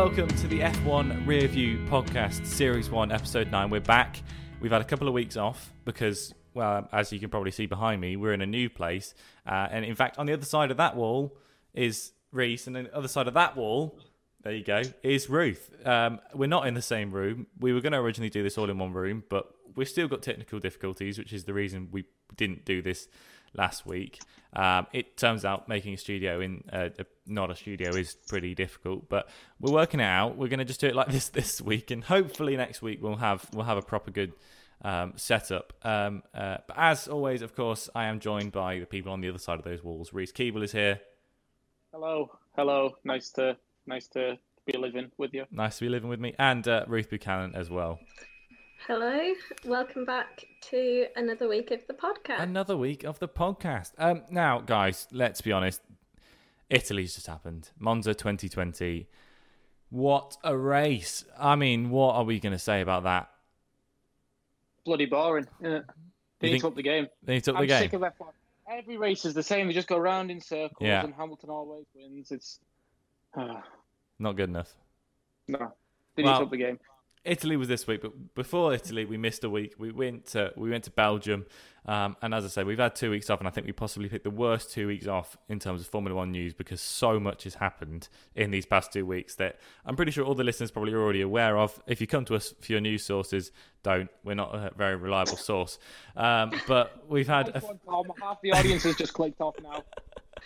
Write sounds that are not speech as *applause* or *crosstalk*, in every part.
welcome to the F1 Rear View Podcast, Series 1, Episode 9. We're back. We've had a couple of weeks off because, well, as you can probably see behind me, we're in a new place. Uh, and in fact, on the other side of that wall is Reese, and on the other side of that wall, there you go, is Ruth. Um, we're not in the same room. We were going to originally do this all in one room, but we've still got technical difficulties, which is the reason we didn't do this last week. Um, it turns out making a studio in uh, a, not a studio is pretty difficult, but we're working it out. We're going to just do it like *laughs* this this week, and hopefully next week we'll have we'll have a proper good um, setup. Um, uh, but as always, of course, I am joined by the people on the other side of those walls. Reese Keeble is here. Hello, hello. Nice to nice to be living with you. Nice to be living with me, and uh, Ruth Buchanan as well. Hello, welcome back to another week of the podcast. Another week of the podcast. Um, now, guys, let's be honest. Italy's just happened. Monza 2020. What a race! I mean, what are we going to say about that? Bloody boring. Yeah. They think- took the game. They took the I'm game. sick of F1. Every race is the same. They just go round in circles, Yeah. and Hamilton always wins. It's *sighs* Not good enough. no. They Well- took the game. Italy was this week, but before Italy, we missed a week. We went to we went to Belgium, um, and as I say, we've had two weeks off, and I think we possibly picked the worst two weeks off in terms of Formula One news because so much has happened in these past two weeks that I'm pretty sure all the listeners probably are already aware of. If you come to us for your news sources, don't. We're not a very reliable source, um, but we've had. A. Half the audience has just clicked off now.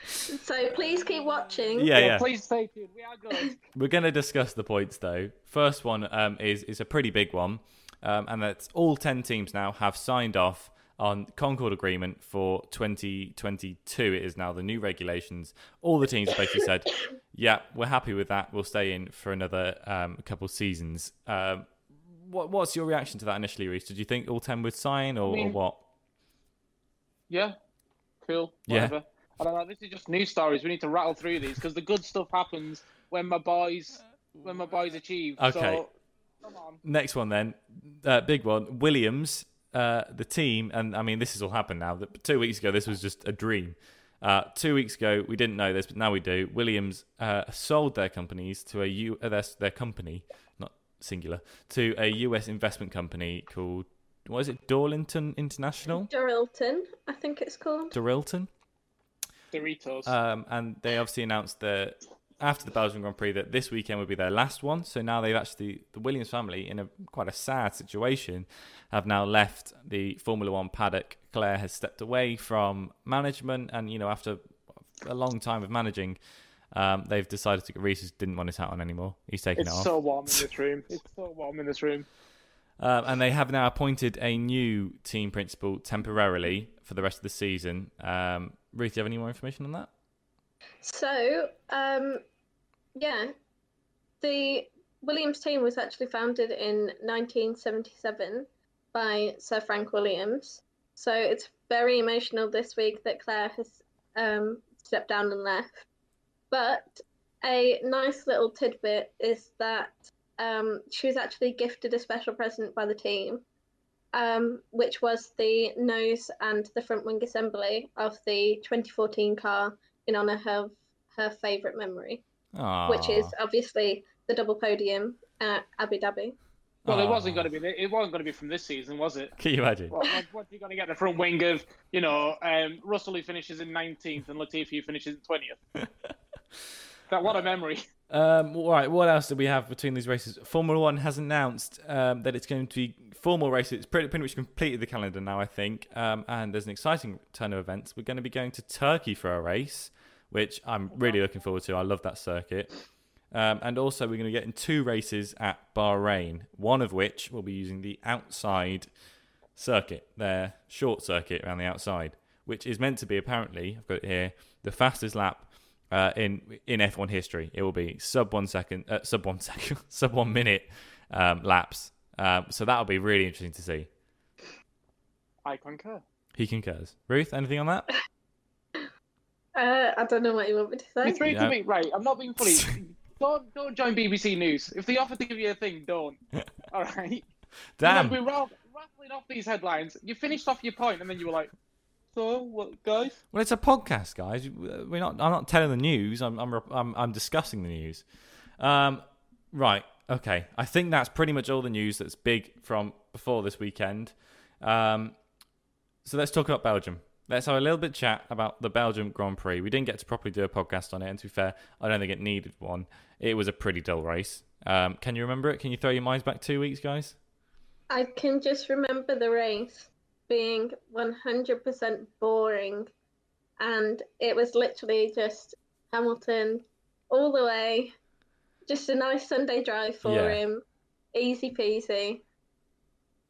So please keep watching. yeah, yeah. Please stay tuned. We are good. We're going to discuss the points though. First one um, is is a pretty big one, um, and that's all ten teams now have signed off on Concord Agreement for 2022. It is now the new regulations. All the teams have basically said, *laughs* "Yeah, we're happy with that. We'll stay in for another um, couple seasons." Um, what, what's your reaction to that initially, Reese? Did you think all ten would sign, or, I mean- or what? Yeah. Cool. Yeah. Whatever. I don't know. This is just news stories. We need to rattle through these because the good stuff happens when my boys when my boys achieve. Okay. So, come on. Next one then, uh, big one. Williams, uh, the team, and I mean this has all happened now. Two weeks ago this was just a dream. Uh, two weeks ago we didn't know this, but now we do. Williams uh, sold their companies to a U, uh, their, their company, not singular, to a US investment company called what is it? Dorlington International, Dorilton, I think it's called. Dorilton. Doritos. Um, and they obviously announced that after the Belgian Grand Prix that this weekend would be their last one. So now they've actually the Williams family in a quite a sad situation have now left the Formula One paddock. Claire has stepped away from management, and you know after a long time of managing. Um, they've decided to. Reese didn't want his hat on anymore. He's taking it's it off. It's so warm in this room. It's so warm in this room. Um, and they have now appointed a new team principal temporarily for the rest of the season. Um, Ruth, do you have any more information on that? So, um, yeah, the Williams team was actually founded in 1977 by Sir Frank Williams. So it's very emotional this week that Claire has um, stepped down and left. But a nice little tidbit is that um, she was actually gifted a special present by the team, um, which was the nose and the front wing assembly of the 2014 car in honor of her favourite memory, which is obviously the double podium at Abu Dhabi. Well, it wasn't going to be. It wasn't going to be from this season, was it? Can you imagine? What, what, what's he going to get the front wing of? You know, um, Russell who finishes in 19th and Latifi who finishes in 20th. *laughs* that what a memory. Um, all right, what else do we have between these races? Formula One has announced um, that it's going to be four more races. It's pretty, pretty much completed the calendar now, I think. Um, and there's an exciting turn of events. We're going to be going to Turkey for a race, which I'm really looking forward to. I love that circuit. Um, and also, we're going to get in two races at Bahrain, one of which will be using the outside circuit, their short circuit around the outside, which is meant to be apparently, I've got it here, the fastest lap uh, in in F1 history. It will be sub one second, uh, sub one *laughs* second, sub one minute um, laps. Um, so that'll be really interesting to see. I concur. He concurs. Ruth, anything on that? *laughs* Uh, I don't know what you want me to say. You threw Yeah. to me, right? I'm not being funny. *laughs* don't don't join BBC News. If they offer to give you a thing, don't. All right. Damn. You know, we're ra- rattling off these headlines. You finished off your point, and then you were like, "So what, guys?" Well, it's a podcast, guys. We're not. I'm not telling the news. I'm. I'm. I'm, I'm discussing the news. Um, Right. Okay. I think that's pretty much all the news that's big from before this weekend. Um, so let's talk about Belgium. Let's have a little bit chat about the Belgium Grand Prix. We didn't get to properly do a podcast on it, and to be fair, I don't think it needed one. It was a pretty dull race. Um, can you remember it? Can you throw your minds back two weeks, guys? I can just remember the race being 100% boring, and it was literally just Hamilton all the way. Just a nice Sunday drive for Yeah. him, easy peasy.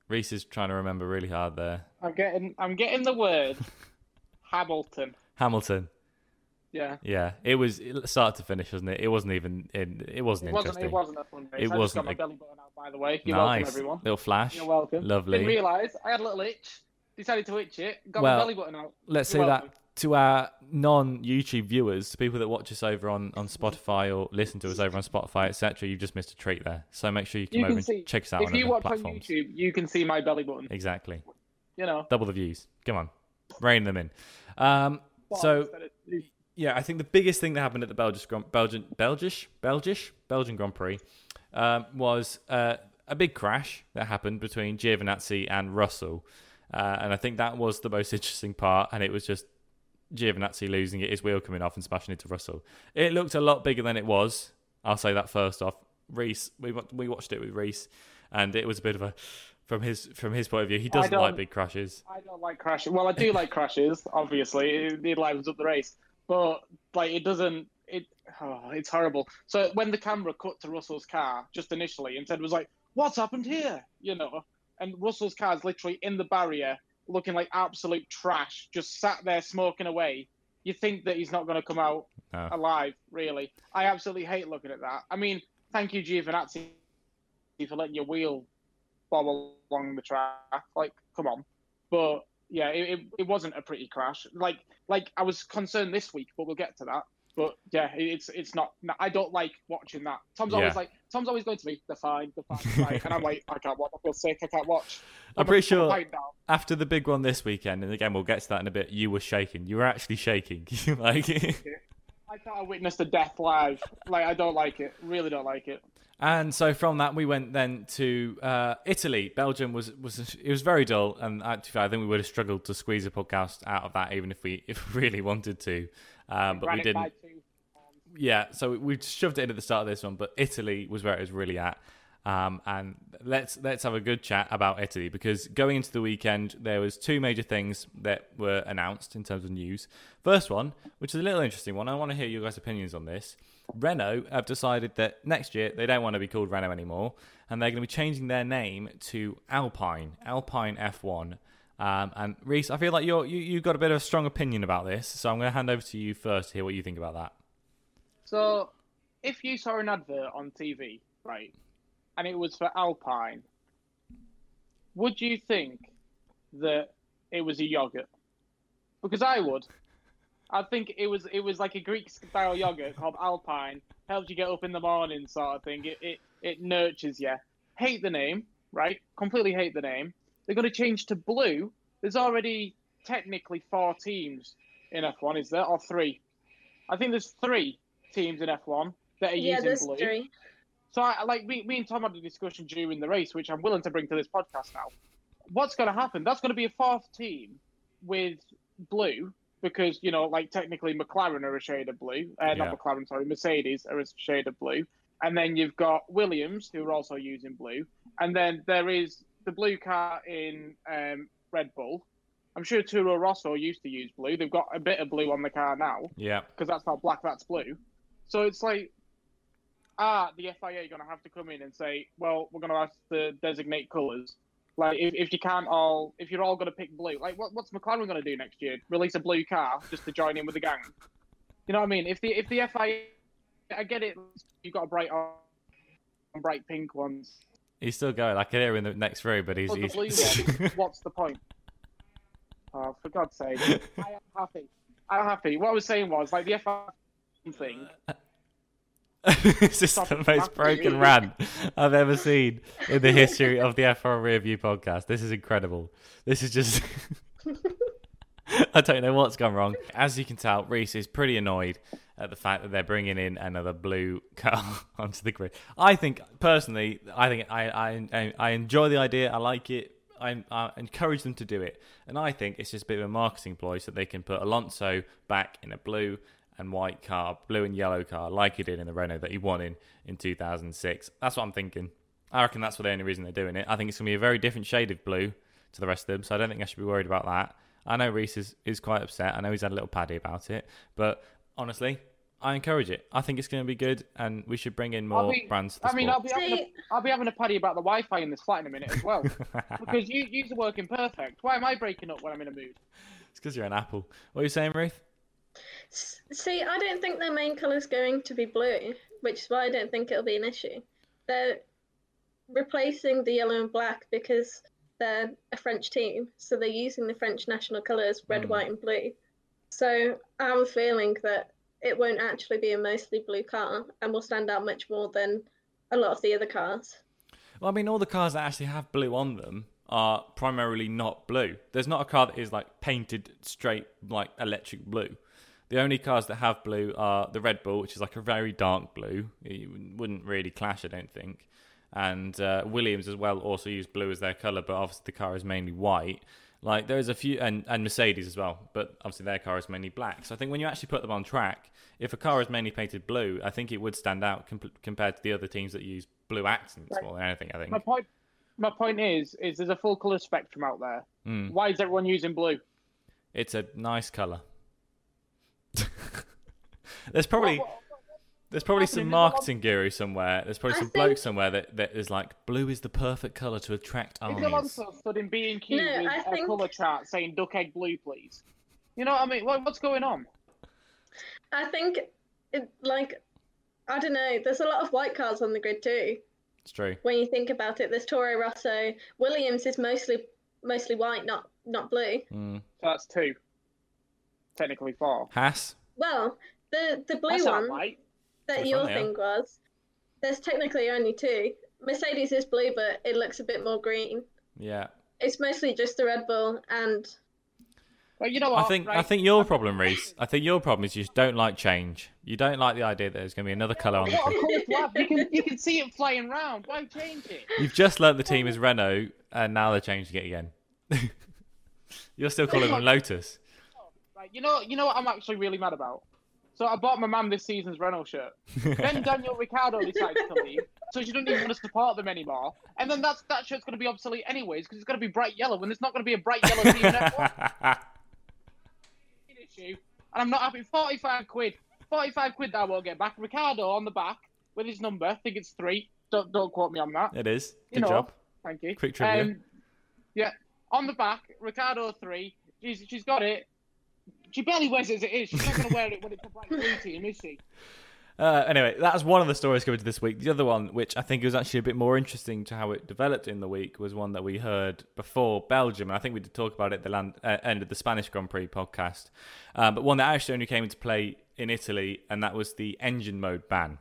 Reese is trying to remember really hard there. I'm getting I'm getting the word *laughs* Hamilton. Hamilton. Yeah. Yeah, it was start to finish, wasn't it? It wasn't even. It, it wasn't It wasn't interesting. it wasn't a fun race. It I wasn't just got my belly button out by the way. You're nice welcome everyone. little flash. You're welcome. Lovely. Didn't realise I had a little itch. Decided to itch it. Got Well, my belly button out. Let's say You're that welcome. to our non-YouTube viewers, people that watch us over on, on Spotify or listen to us over on Spotify, etc. You've just missed a treat there. So make sure you come You over can and check us out if on you watch platforms. on YouTube, you can see my belly button. Exactly, You know. double the views. Come on, rein them in. Um, so yeah, I think the biggest thing that happened at the Belgian Grand, Belgian Belgish Belgish Belgian Grand Prix um, was uh, a big crash that happened between Giovinazzi and Russell, uh, and I think that was the most *laughs* interesting part. And it was just Giovinazzi losing it, his wheel coming off and smashing into Russell. It looked a lot bigger than it was. I'll say that first off. Reese, we we watched it with Reese, and it was a bit of a from his from his point of view. He doesn't like big crashes. I don't like crashes. Well, I do like crashes. Obviously, it, it livens up the race, but like it doesn't. It oh, it's horrible. So when the camera cut to Russell's car just initially, and said was like, "What's happened here?" You know, and Russell's car is literally in the barrier, looking like absolute trash, just sat there smoking away. You think that he's not going to come out No. alive, really? I absolutely hate looking at that. I mean, thank you, Giovinazzi, for letting your wheel bob along the track. Like, come on. But yeah, it, it, it wasn't a pretty crash. Like like I was concerned this week, but we'll get to that. But yeah, it, it's it's not. I don't like watching that. Tom's Yeah. always like Tom's always going to me. They're fine. They're fine. They're *laughs* fine. and I'm like, I can't watch. I feel sick. I can't watch. I'm my- pretty sure- after the big one this weekend, and again we'll get to that in a bit. You were shaking. You were actually shaking. *laughs* like, I thought I witnessed a death live. Like I don't like it. Really don't like it. And so from that we went then to uh, Italy. Belgium was was it was very dull, and fair, I think we would have struggled to squeeze a podcast out of that, even if we if we really wanted to. Um, but we didn't. yeah, so we shoved it in at the start of this one, but Italy was where it was really at. Um, and let's let's have a good chat about Italy because going into the weekend there was two major things that were announced in terms of news. First one, which is a little interesting one, I want to hear your guys' opinions on this. Renault have decided that next year they don't want to be called Renault anymore, and they're going to be changing their name to Alpine, Alpine F1. Um, and Reese, I feel like you're, you you've got a bit of a strong opinion about this, so I'm going to hand over to you first to hear what you think about that. So, if you saw an advert on TV, right, and it was for Alpine, would you think that it was a yogurt? Because I would. I think it was it was like a Greek style yogurt called Alpine. Helps you get up in the morning, sort of thing. It it, it nurtures you. Hate the name, right? Completely hate the name. They're going to change to blue. There's already technically four teams in F1, is there, or three? I think there's three teams in F1 that are Yeah, using blue. three. So, I, like, me, me and Tom had a discussion during the race, which I'm willing to bring to this podcast now. What's going to happen? That's going to be a fourth team with blue, because, you know, like, technically McLaren are a shade of blue. Uh, Yeah. Not McLaren, sorry, Mercedes are a shade of blue. And then you've got Williams, who are also using blue. And then there is the blue car in um, Red Bull. I'm sure Toro Rosso used to use blue. They've got a bit of blue on the car now Yeah. because that's not black, that's blue. So it's like, ah, the FIA are going to have to come in and say, well, we're going to have to designate colours. Like, if, if you can't all, if you're all going to pick blue, like, what, what's McLaren going to do next year? Release a blue car just to join in with the gang? You know what I mean? If the if the FIA, I get it, you've got a bright orange and bright pink ones. He's still going. I can hear him in the next row, but he's. But the blue he's... *laughs* one, what's the point? Oh, for God's sake. *laughs* I am happy. I'm happy. What I was saying was, like, the FIA thing, uh, *laughs* this is the most broken rant I've ever seen in the history of the F1 Review podcast. This is incredible. This is just. *laughs* I don't know what's gone wrong. As you can tell, Reese is pretty annoyed at the fact that they're bringing in another blue car *laughs* onto the grid. I think personally, I think I I, I enjoy the idea. I like it. I, I, encourage them to do it, and I think it's just a bit of a marketing ploy so they can put Alonso back in a blue and white car, blue and yellow car, like he did in the Renault that he won in in 2006. That's what I'm thinking. I reckon that's for the only reason they're doing it. I think it's going to be a very different shade of blue to the rest of them, so I don't think I should be worried about that. I know Reese is, is quite upset. I know he's had a little paddy about it, but honestly, I encourage it. I think it's going to be good, and we should bring in more be, brands. I mean, I'll be, having a, I'll be having a paddy about the Wi-Fi in this flat in a minute as well, *laughs* because you you are working perfect. Why am I breaking up when I'm in a mood? It's because you're an apple. What are you saying, Ruth? See, I don't think their main colour is going to be blue, which is why I don't think it'll be an issue. They're replacing the yellow and black because they're a French team, so they're using the French national colours, red, mm. white, and blue. So I'm feeling that it won't actually be a mostly blue car and will stand out much more than a lot of the other cars. Well, I mean, all the cars that actually have blue on them are primarily not blue. There's not a car that is like painted straight like electric blue. The only cars that have blue are the Red Bull, which is like a very dark blue. It wouldn't really clash, I don't think. And uh, Williams as well also use blue as their colour, but obviously the car is mainly white. Like there's a few, and, and Mercedes as well, but obviously their car is mainly black. So I think when you actually put them on track, if a car is mainly painted blue, I think it would stand out compared to the other teams that use blue accents right. more than anything. I think. My point, my point is, is there's a full colour spectrum out there. Mm. Why is everyone using blue? It's a nice colour. There's probably there's probably some marketing guru somewhere. There's probably some bloke somewhere that, that is like blue is the perfect color to attract armies. Is Alonso stood in B and Q with a color chart saying "duck egg blue, please"? You know what I mean? What, what's going on? I think, it, like, I don't know. There's a lot of white cars on the grid too. It's true. When you think about it, there's Toro Rosso. Williams is mostly mostly white, not not blue. Mm. So that's two technically four. Haas. Well, the the blue That's one right. that your thing was. There's technically only two. Mercedes is blue, but it looks a bit more green. Yeah. It's mostly just the Red Bull and. Well, you know what? I think right? I think your problem, Reese. I think your problem is you just don't like change. You don't like the idea that there's going to be another colour on the. *laughs* What you can you can see it flying round. Why change it? You've just learnt the team is Renault, and now they're changing it again. *laughs* You're still calling them Lotus. Right, you know, you know what I'm actually really mad about. So I bought my mum this season's Renault shirt. *laughs* then Daniel Ricciardo decides to leave, so she doesn't even want to support them anymore. And then that's that shirt's going to be obsolete anyways because it's going to be bright yellow, when there's not going to be a bright yellow *laughs* team issue. And I'm not having 45 quid. 45 quid that I won't get back. Ricciardo on the back with his number. I think it's three. Don't don't quote me on that. It is. Good you know, job. Thank you. Quick trivia. Um, yeah, on the back, Ricciardo three. She's she's got it. She barely wears it as it is. She's not going to wear it when it's blue team, is she? Uh, anyway, that's one of the stories covered this week. The other one, which I think was actually a bit more interesting to how it developed in the week, was one that we heard before Belgium. And I think we did talk about it at the land, uh, end of the Spanish Grand Prix podcast. Um, but one that actually only came into play in Italy, and that was the engine mode ban.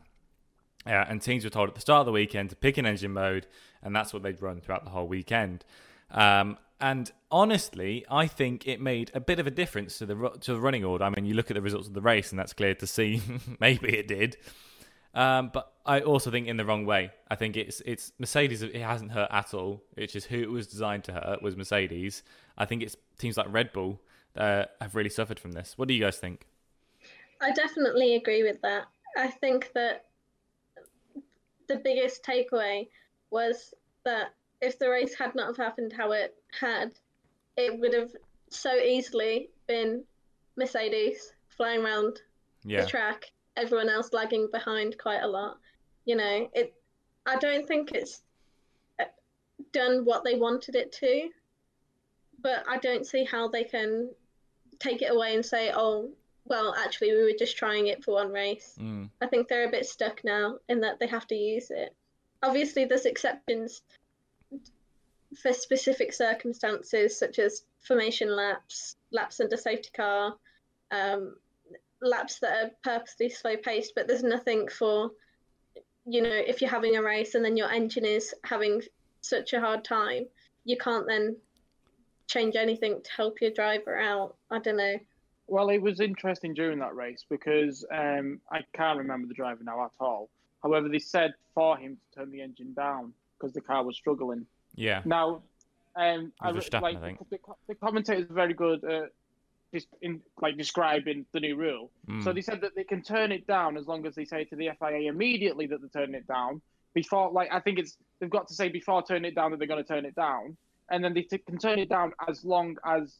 Uh, and teams were told at the start of the weekend to pick an engine mode, and that's what they'd run throughout the whole weekend. Um, and honestly, I think it made a bit of a difference to the to the running order. I mean, you look at the results of the race, and that's clear to see. *laughs* maybe it did, um, but I also think in the wrong way. I think it's it's Mercedes. It hasn't hurt at all. It's just who it was designed to hurt was Mercedes. I think it's teams like Red Bull uh, have really suffered from this. What do you guys think? I definitely agree with that. I think that the biggest takeaway was that if the race had not have happened how it had, it would have so easily been Mercedes flying around yeah. the track, everyone else lagging behind quite a lot. You know, it. I don't think it's uh, done what they wanted it to, but I don't see how they can take it away and say, "Oh, well, actually, we were just trying it for one race." Mm. I think they're a bit stuck now in that they have to use it. Obviously, there's exceptions for specific circumstances such as formation laps, laps under safety car, um, laps that are purposely slow paced, but there's nothing for, you know, if you're having a race and then your engine is having such a hard time, you can't then change anything to help your driver out. I don't know Well, it was interesting during that race because um, I can't remember the driver now at all. However, they said for him to turn the engine down because the car was struggling. Yeah. Now, um, I, Verstappen, like I the, the commentators are very good at just in like describing the new rule. Mm. So they said that they can turn it down as long as they say to the FIA immediately that they're turning it down. Before, like I think it's they've got to say before turning it down that they're going to turn it down, and then they t- can turn it down as long as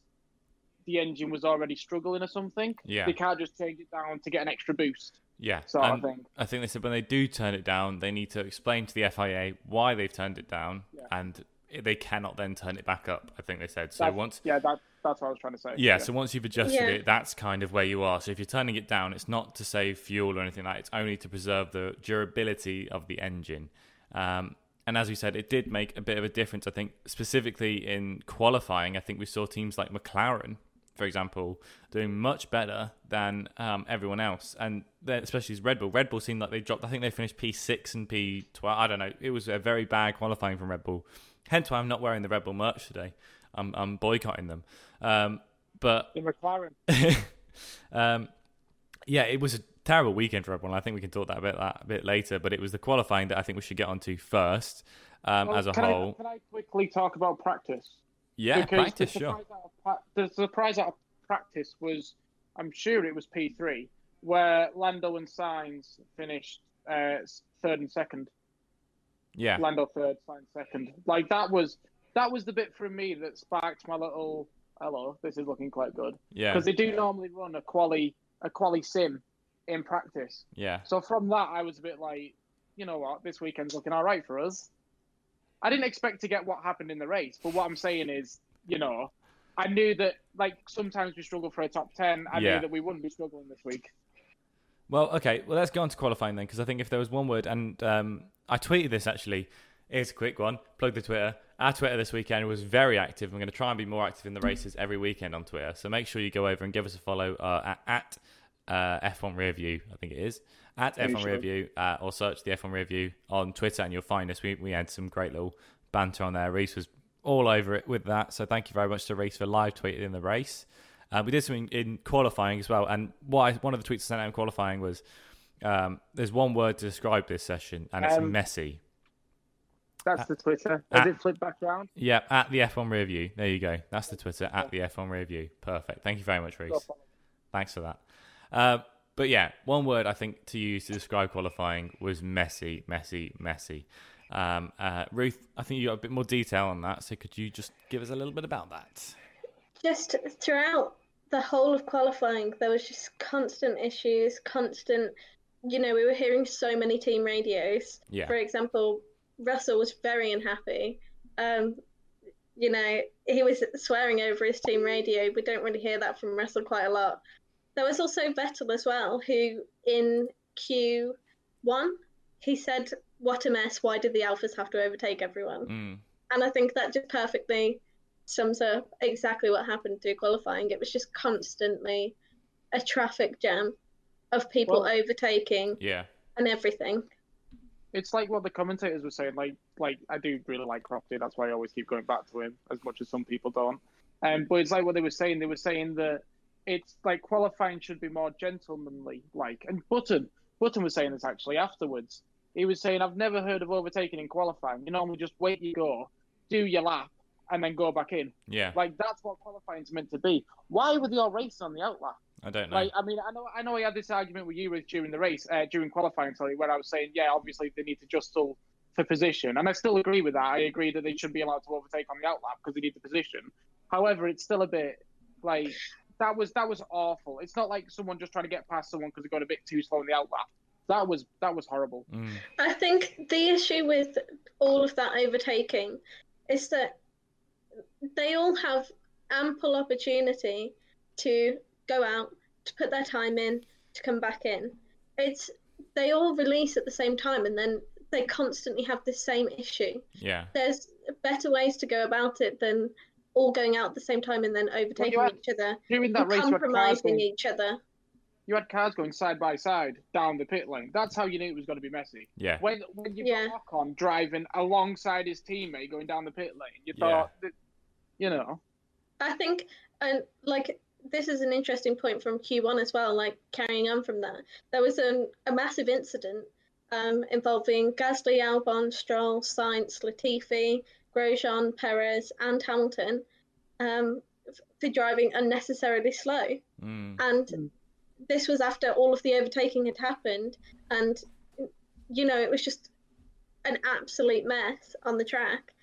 the engine was already struggling or something. Yeah. They can't just change it down to get an extra boost, Yeah. sort And of thing. I think they said when they do turn it down, they need to explain to the FIA why they've turned it down, Yeah. and they cannot then turn it back up. I think they said so. That's- once yeah, that that's what I was trying to say. Yeah, so once you've adjusted Yeah. it, that's kind of where you are. So if you're turning it down, it's not to save fuel or anything like that. It's only to preserve the durability of the engine. Um, and as we said, it did make a bit of a difference. I think specifically in qualifying, I think we saw teams like McLaren, for example, doing much better than um, everyone else, and especially Red Bull. Red Bull seemed like they dropped. I think they finished P6 and P12. I don't know. It was a very bad qualifying from Red Bull. Hence why I'm not wearing the Red Bull merch today. I'm, I'm boycotting them. Um, but in McLaren. *laughs* um, yeah, it was a terrible weekend for everyone. I think we can talk that a bit that a bit later. But it was the qualifying that I think we should get onto first um, Well, as a can whole. I, can I quickly talk about practice? Yeah, because practice, the sure. surprise, out of, the surprise out of practice was, I'm sure it was P3, where Lando and Sainz finished uh, third and second. Yeah, Lando third, Sainz second. Like that was that was the bit from me that sparked my little hello. This is looking quite good yeah, because they do normally run a quali a quali sim in practice. yeah, So from that, I was a bit like, you know what, this weekend's looking all right for us. I didn't expect to get what happened in the race, but what I'm saying is, you know, I knew that like sometimes we struggle for a top ten. I Yeah. knew that we wouldn't be struggling this week. Well, okay. Well, let's go on to qualifying then, because I think if there was one word, and um, I tweeted this actually. Here's a quick one. Plug the Twitter. Our Twitter this weekend was very active. I'm going to try and be more active in the races every weekend on Twitter. So make sure you go over and give us a follow uh, at, at uh, F1 Rearview. I think it is at F1 sure? Rearview, uh, or search the F1 Rearview on Twitter, and you'll find us. We we had some great little banter on there. Reese was all over it with that. So thank you very much to Reese for live tweeting in the race. Uh, we did something in qualifying as well, and what I, one of the tweets I sent out in qualifying was um, there's one word to describe this session, and it's Um, messy. That's the Twitter. Has it flipped back around? Yeah, at the F1 Review. There you go. That's the Twitter at the F1 Review. Perfect. Thank you very much, Reese. Thanks for that. Uh, but yeah, one word I think to use to describe qualifying was messy, messy, messy. Um, uh, Ruth, I think you got a bit more detail on that, so could you just give us a little bit about that? Just throughout the whole of qualifying, there was just constant issues, constant. You know, we were hearing so many team radios. Yeah. For example, Russell was very unhappy. Um, you know, he was swearing over his team radio. We don't really hear that from Russell quite a lot. There was also Vettel as well, who in Q1 he said, "What a mess! Why did the Alphas have to overtake everyone?" Mm, And I think that just perfectly sums up exactly what happened through qualifying. It was just constantly a traffic jam of people Well- overtaking yeah. and everything. It's like what the commentators were saying. Like, like I do really like Crofty. That's why I always keep going back to him, as much as some people don't. Um, but it's like what they were saying. They were saying that it's like qualifying should be more gentlemanly. Like, and Button, Button was saying this actually afterwards. He was saying, "I've never heard of overtaking in qualifying. You normally just wait you go, do your lap, and then go back in. Yeah. Like that's what qualifying's meant to be. Why were they all racing on the outlap? I don't know. Like, I mean, I know, I know, I had this argument with you with during the race, uh, during qualifying, sorry, where I was saying, yeah, obviously they need to jostle for position, and I still agree with that. I agree that they should be allowed to overtake on the outlap because they need the position. However, it's still a bit like that was that was awful. It's not like someone just trying to get past someone because they got a bit too slow in the outlap. That was that was horrible. Mm, I think the issue with all of that overtaking is that they all have ample opportunity to go out, to put their time in, to come back in. It's they all release at the same time and then they constantly have the same issue. yeah. There's better ways to go about it than all going out at the same time and then overtaking had- each other During that race, you had, cars compromising going, each other. you had cars going side by side down the pit lane. That's how you knew it was going to be messy. Yeah. When when you Yeah. got Ocon driving alongside his teammate going down the pit lane, you Yeah. thought, that, you know, I think, and like this is an interesting point from Q1 as well. Like carrying on from that, there was an, a massive incident um, involving Gasly, Albon, Stroll, Sainz, Latifi, Grosjean, Perez, and Hamilton um, for driving unnecessarily slow. Mm. And this was after all of the overtaking had happened, and you know it was just an absolute mess on the track.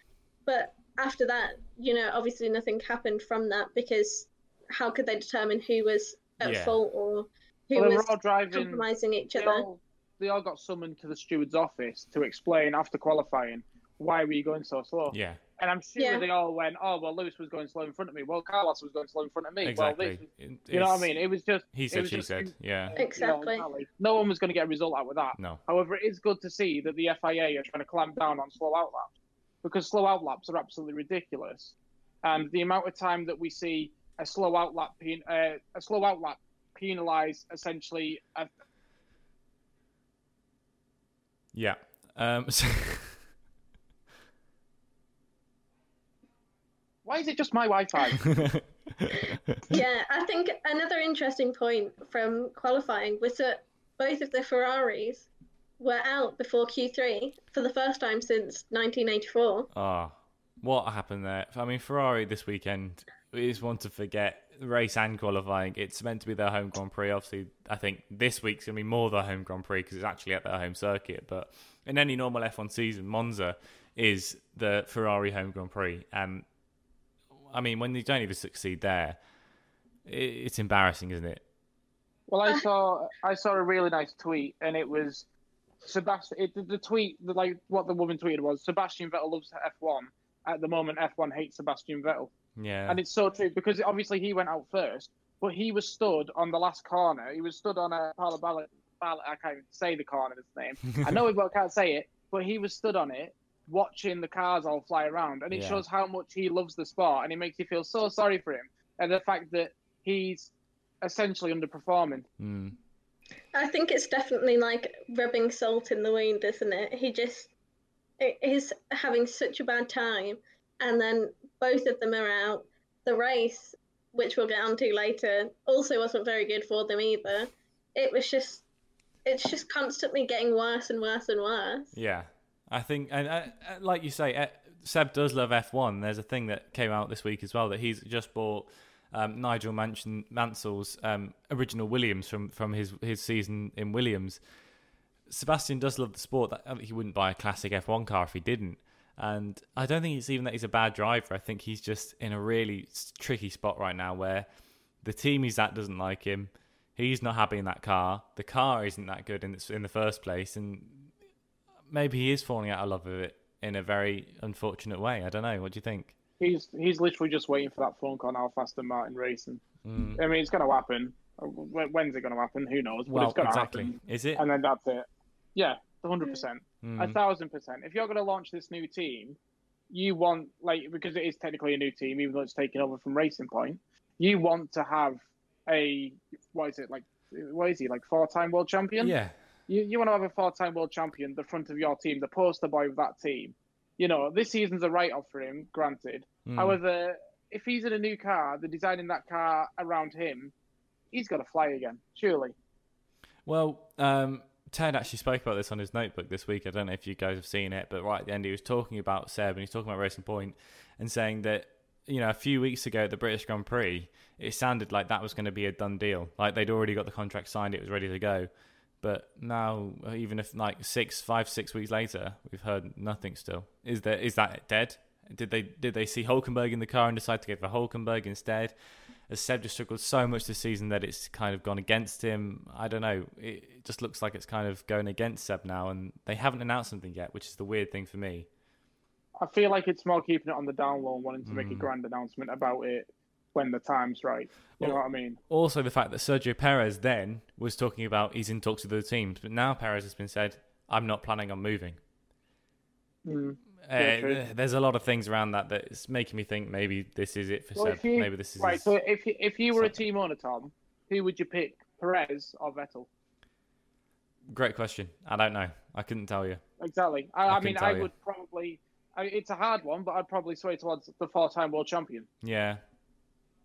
But after that, you know, obviously nothing happened from that because how could they determine who was at Yeah. fault or who Well, was all driving. compromising each They other? all, they all got summoned to the steward's office to explain after qualifying why were you going so slow. Yeah, And I'm sure Yeah. they all went, "Oh well, Lewis was going slow in front of me. Well, Carlos was going slow in front of me. exactly. Well, this, you know what I mean? It was just He said, she just- said. Yeah. you know, Exactly. exactly. No one was going to get a result out with that. No. However, it is good to see that the FIA are trying to clamp down on slow out laps because slow out laps are absolutely ridiculous, and the amount of time that we see a slow out lap pen, uh, a slow out lap penalise essentially a, Yeah. Um, *laughs* so- Why is it just my Wi-Fi? *laughs* yeah, I think another interesting point from qualifying was that both of the Ferraris were out before Q3 for the first time since 1984. Ah, what happened there? I mean, Ferrari this weekend is one to forget. Race and qualifying. It's meant to be their home Grand Prix. Obviously, I think this week's going to be more their home Grand Prix because it's actually at their home circuit. But in any normal F1 season, Monza is the Ferrari home Grand Prix. And I mean, when you don't even succeed there, i- it's embarrassing, isn't it? Well, I uh. saw I saw a really nice tweet, and it was Sebastian. It, the tweet, the, like what the woman tweeted was Sebastian Vettel loves F1. At the moment, F1 hates Sebastian Vettel, Yeah. and it's so true because obviously he went out first, but he was stood on the last corner. He was stood on a Palabala. I can't even say the corner's name. *laughs* I know it, but I can't say it. But he was stood on it, watching the cars all fly around, and it Yeah. shows how much he loves the sport, and it makes you feel so sorry for him, and the fact that he's essentially underperforming. Mm. I think it's definitely like rubbing salt in the wound, isn't it? He just is having such a bad time, and then both of them are out. The race, which we'll get onto later, also wasn't very good for them either. It was just, it's just constantly getting worse and worse and worse. Yeah, I think, and uh, uh, like you say, uh, Seb does love F1. There's a thing that came out this week as well that he's just bought um, Nigel Mansell's um, original Williams from from his his season in Williams. Sebastian does love the sport. That he wouldn't buy a classic F1 car if he didn't. And I don't think it's even that he's a bad driver. I think he's just in a really tricky spot right now where the team he's at doesn't like him. He's not happy in that car. The car isn't that good in in the first place, and maybe he is falling out of love with it in a very unfortunate way. I don't know. What do you think? He's he's literally just waiting for that phone call now, Aston Martin racing. Mm. I mean, it's going to happen. When's it going to happen? Who knows? But Well, it's going to exactly. happen. Is it? And then that's it. Yeah, hundred percent, a Mm. thousand percent. If you're going to launch this new team, you want like because it is technically a new team, even though it's taken over from Racing Point. You want to have a what is it like? What is he like? Four-time world champion. Yeah. You, you want to have a four-time world champion, the front of your team, the poster boy of that team. You know, this season's a write-off for him, granted. Mm. However, if he's in a new car, they're designing that car around him. He's got to fly again, surely. Well, um, Ted actually spoke about this on his notebook this week. I don't know if you guys have seen it, but right at the end, he was talking about Seb and he's talking about Racing Point and saying that, you know, a few weeks ago at the British Grand Prix, it sounded like that was going to be a done deal. Like they'd already got the contract signed, it was ready to go. But now, even if like six, five, six weeks later, we've heard nothing still. Is there is that dead? Did they did they see Hulkenberg in the car and decide to go for Hulkenberg instead? Has Seb just struggled so much this season that it's kind of gone against him? I don't know. It, it just looks like it's kind of going against Seb now, and they haven't announced something yet, which is the weird thing for me. I feel like it's more keeping it on the down low and wanting to make a Mm. grand announcement about it when the time's right. You know what I mean? Also, the fact that Sergio Perez then was talking about he's in talks with other teams, but now Perez has been said, "I'm not planning on moving." Mm. Uh, Yeah, there's a lot of things around that that's making me think maybe this is it for Well, Seb. you- maybe this is Right. So if you, if you were a team owner, Tom, who would you pick, Perez or Vettel? great question. I don't know. I couldn't tell you. Exactly. I, I I, mean, I you. would probably. I, it's a hard one, but I'd probably sway towards the four-time world champion. Yeah,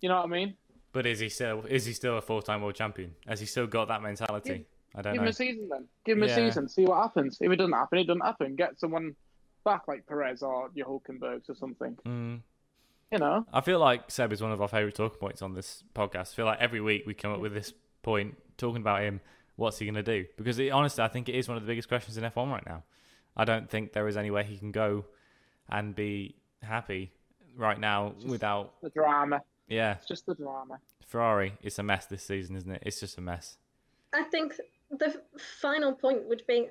You know what I mean? But is he still is he still a four time world champion? Has he still got that mentality? I don't Give know. Give him a season then. Give him Yeah. a season. See what happens. If it doesn't happen, it doesn't happen. Get someone back like Perez or your Hulkenbergs or something. Mm. You know. I feel like Seb is one of our favourite talking points on this podcast. I feel like every week we come up with this point talking about him. What's he going to do? Because it, honestly, I think it is one of the biggest questions in F1 right now. I don't think there is anywhere he can go and be happy right now without. The drama. Yeah, It's just the drama. Ferrari. It's a mess this season, isn't it? It's just a mess. I think the final point would be,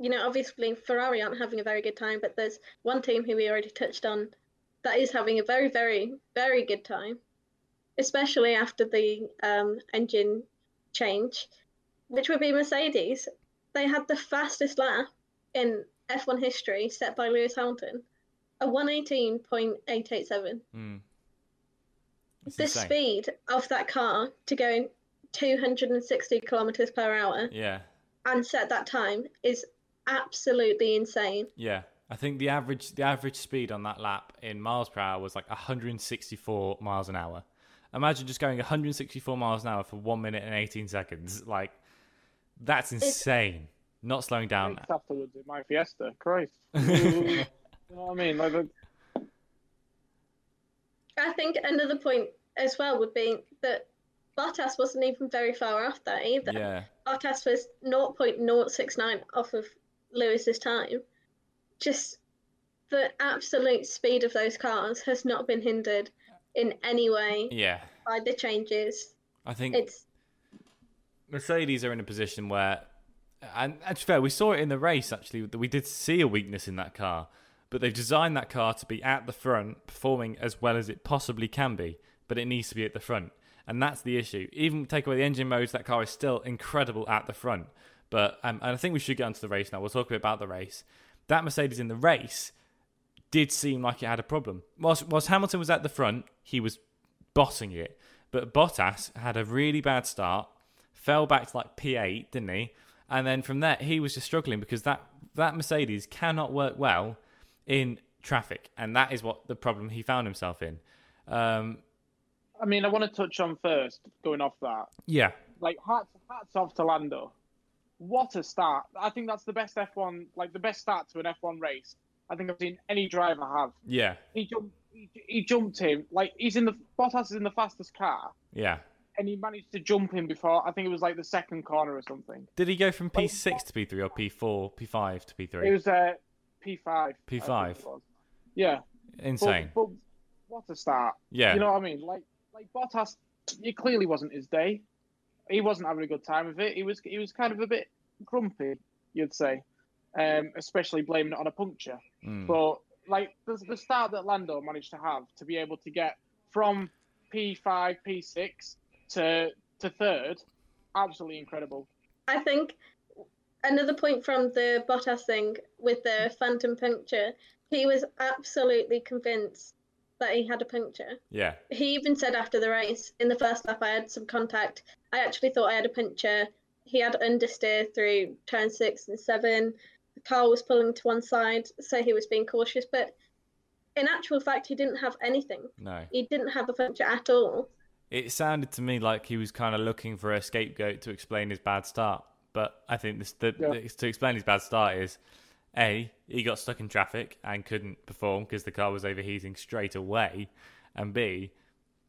you know, obviously Ferrari aren't having a very good time, but there's one team who we already touched on that is having a very, very, very good time, especially after the um, engine change, which would be Mercedes. They had the fastest lap in F1 history set by Lewis Hamilton, a 118.887. Mm. It's The insane. speed of that car to go 260 kilometers per hour Yeah, and set that time is absolutely insane. yeah. I think the average the average speed on that lap in miles per hour was like 164 miles an hour. Imagine just going 164 miles an hour for one minute and 18 seconds. *laughs* Like that's insane. Not slowing down. Weeks afterwards in my Fiesta. Christ. *laughs* you know what I mean? Like, the- I think another point as well would be that Bottas wasn't even very far off that either. Yeah, Bottas was 0.069 off of Lewis's time. Just the absolute speed of those cars has not been hindered in any way yeah. by the changes. I think It's Mercedes are in a position where, and be fair, we saw it in the race actually. that We did see a weakness in that car, but they've designed that car to be at the front, performing as well as it possibly can be. But it needs to be at the front, and that's the issue. Even take away the engine modes, that car is still incredible at the front. But um, and I think we should get onto the race now. We'll talk a bit about the race. That Mercedes in the race did seem like it had a problem. Whilst, whilst Hamilton was at the front, he was bossing it. But Bottas had a really bad start, fell back to like P8, didn't he? And then from there, he was just struggling because that, that Mercedes cannot work well in traffic. And that is what the problem he found himself in. Um, I mean, I want to touch on first, going off that. yeah, Like, hats, hats off to Lando. What a start. I think that's the best F1, like, the best start to an F1 race I think I've seen any driver have. yeah, He jumped, he, he jumped him. Like, he's in the, Bottas is in the fastest car, yeah. and he managed to jump him before, I think it was like the second corner or something. Did he go from P6 to P3 or P4, P5 to P3? It was uh, P5. P5. it was. Yeah. But- Insane. But, what a start. Yeah. You know what I mean? Like like Bottas, it clearly wasn't his day. He wasn't having a good time of it. He was he was kind of a bit grumpy, you'd say, um, especially blaming it on a puncture. Mm. But like the, the start that Lando managed to have to be able to get from P5, P6 to to third, absolutely incredible. I think another point from the Bottas thing with the phantom puncture, he was absolutely convinced that he had a puncture. Yeah. He even said after the race, in the first lap, I had some contact. I actually thought I had a puncture. He had understeer through turn six and seven. The car was pulling to one side, so he was being cautious. But in actual fact, he didn't have anything. No. He didn't have a puncture at all. It sounded to me like he was kind of looking for a scapegoat to explain his bad start. But I think this, the, Yeah. the- to explain his bad start is A, he got stuck in traffic and couldn't perform because the car was overheating straight away. And B,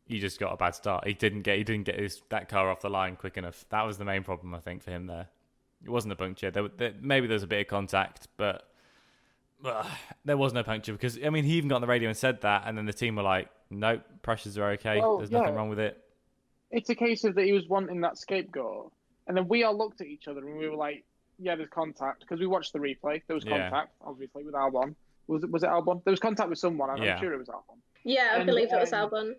he just got a bad start. He didn't get he didn't get his that car off the line quick enough. That was the main problem I think for him there. It wasn't a puncture. There, there maybe there was a bit of contact, but uh, there was no puncture because I mean he even got on the radio and said that, and then the team were like, "Nope, pressures are okay. Well, There's nothing wrong with it." It's a case of that he was wanting that scapegoat, and then we all looked at each other and we were like, "Yeah, there's contact," because we watched the replay. There was Yeah. contact, obviously, with Albon. Was it was it Albon? There was contact with someone. I'm Yeah. sure it was Albon. Yeah, I And, believe it was um, Albon.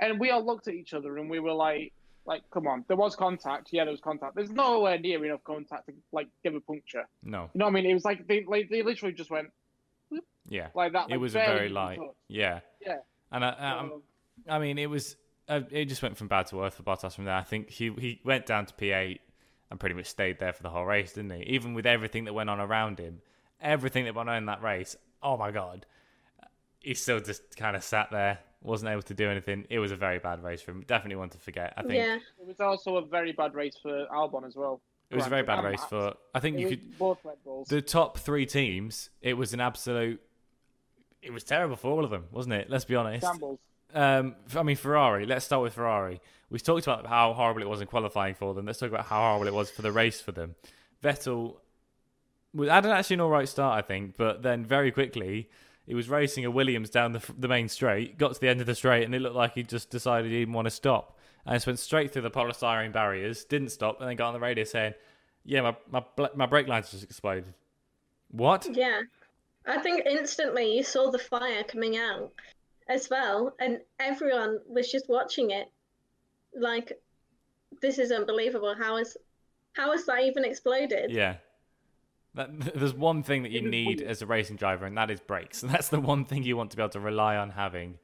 And we all looked at each other and we were like, "Like, come on, there was contact. Yeah, there was contact. There's nowhere near enough contact to like give a puncture. No, You know what I mean? It was like they like they literally just went yeah, like that. it was a very light. touched. Yeah, Yeah. and I, um, So, I mean, it was uh, it just went from bad to worse for Bottas from there. I think he he went down to P8 and pretty much stayed there for the whole race, didn't he? Even with everything that went on around him, everything that went on in that race. Oh my god, he still just kind of sat there wasn't able to do anything. It was a very bad race for him. Definitely one to forget. I think Yeah. It was also a very bad race for Albon as well. it was a very bad Granted, race for. I think It you could both Red Bulls. the top three teams. It was an absolute. It was terrible for all of them, wasn't it? Let's be honest. Shambles. Um, I mean, Ferrari. Let's start with Ferrari. We've talked about how horrible it was in qualifying for them. Let's talk about how horrible it was for the race for them. Vettel was had actually an all right start, I think, but then very quickly he was racing a Williams down the, the main straight, got to the end of the straight, and it looked like he just decided he didn't want to stop, and just went straight through the polystyrene barriers, didn't stop, and then got on the radio saying, "Yeah, my my my brake lines just exploded." What? Yeah. I think instantly you saw the fire coming out as well, and everyone was just watching it. Like, this is unbelievable. How is how has that even exploded? Yeah. That, *laughs* there's one thing that you need as a racing driver, and that is brakes. *laughs* That's the one thing you want to be able to rely on having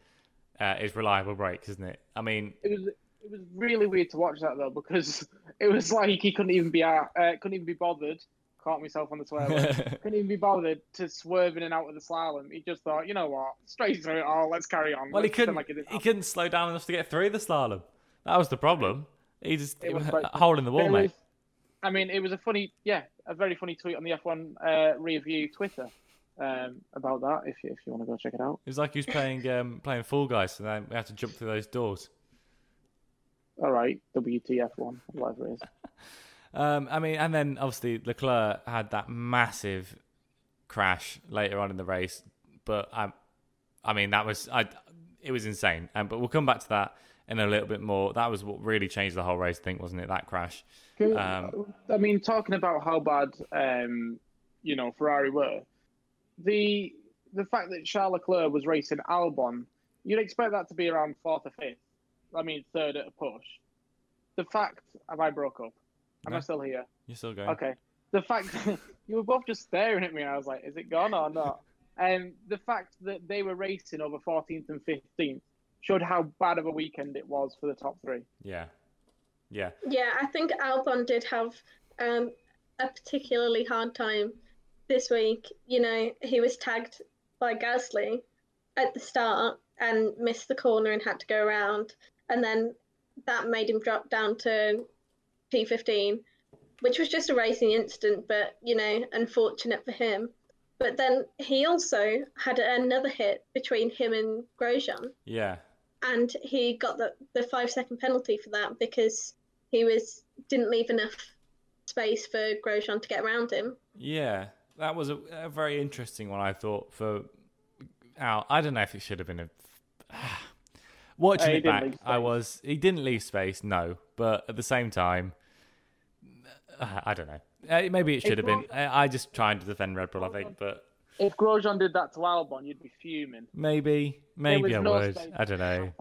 uh, is reliable brakes, isn't it? I mean, It was it was really weird to watch that though because *laughs* it was like he couldn't even be out, uh, couldn't even be bothered. Caught myself on the swear word. *laughs* couldn't even be bothered to swerve in and out of the slalom. He just thought, you know what, straight through it all. Let's carry on. well, he Let's pretend couldn't. like he couldn't slow down enough to get through the slalom. That was the problem. He just It was a hole in the wall, mate. was- I mean, it was a funny, yeah, a very funny tweet on the F1 uh, review Twitter um, about that. If you, if you want to go check it out. It was like he was playing um, playing Fall Guys, and then we had to jump through those doors. All right, WTF1, whatever it is. *laughs* Um, I mean, and then obviously Leclerc had that massive crash later on in the race, but I, I mean that was I, it was insane. Um, but we'll come back to that in a little bit more. That was what really changed the whole race, I think, wasn't it? That crash. Um, I mean, talking about how bad, um, you know, Ferrari were, the the fact that Charles Leclerc was racing Albon, you'd expect that to be around fourth or fifth. I mean, third at a push. The fact, have I broke up? Am No. I still here? You're still going. Okay. The fact *laughs* you were both just staring at me, and I was like, "Is it gone or not?" And the fact that they were racing over 14th and 15th showed how bad of a weekend it was for the top three. Yeah, yeah, Yeah, I think Albon did have um, a particularly hard time this week. You know, he was tagged by Gasly at the start and missed the corner and had to go around, and then that made him drop down to P15, which was just a racing incident, but you know, unfortunate for him. But then he also had another hit between him and Grosjean yeah. and he got the, the five second penalty for that because he was didn't leave enough space for Grosjean to get around him. Yeah, that was a, a very interesting one. I thought for Al. I don't know if it should have been a. Watching Uh, it back, I was he didn't leave space, no, but at the same time, uh, I don't know. Uh, maybe it should have been. I, I just trying to defend Red Bull, I think, but If Grosjean did that to Albon, you'd be fuming. maybe, maybe I no would. I don't know.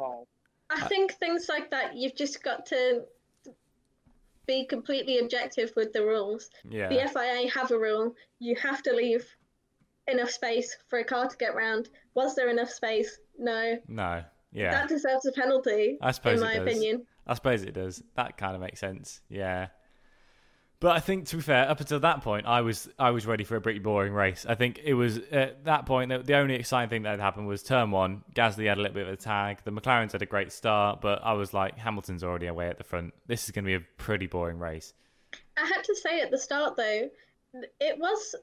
I think things like that you've just got to be completely objective with the rules. Yeah, The FIA have a rule: you have to leave enough space for a car to get round. Was there enough space? No. no, yeah. That deserves a penalty, I suppose in my opinion. I suppose it does. That kind of makes sense. Yeah. But I think, to be fair, up until that point, I was I was ready for a pretty boring race. I think it was at that point the, the only exciting thing that had happened was turn one. Gasly had a little bit of a tag. The McLarens had a great start, but I was like, Hamilton's already away at the front. This is going to be a pretty boring race. I had to say at the start though, it was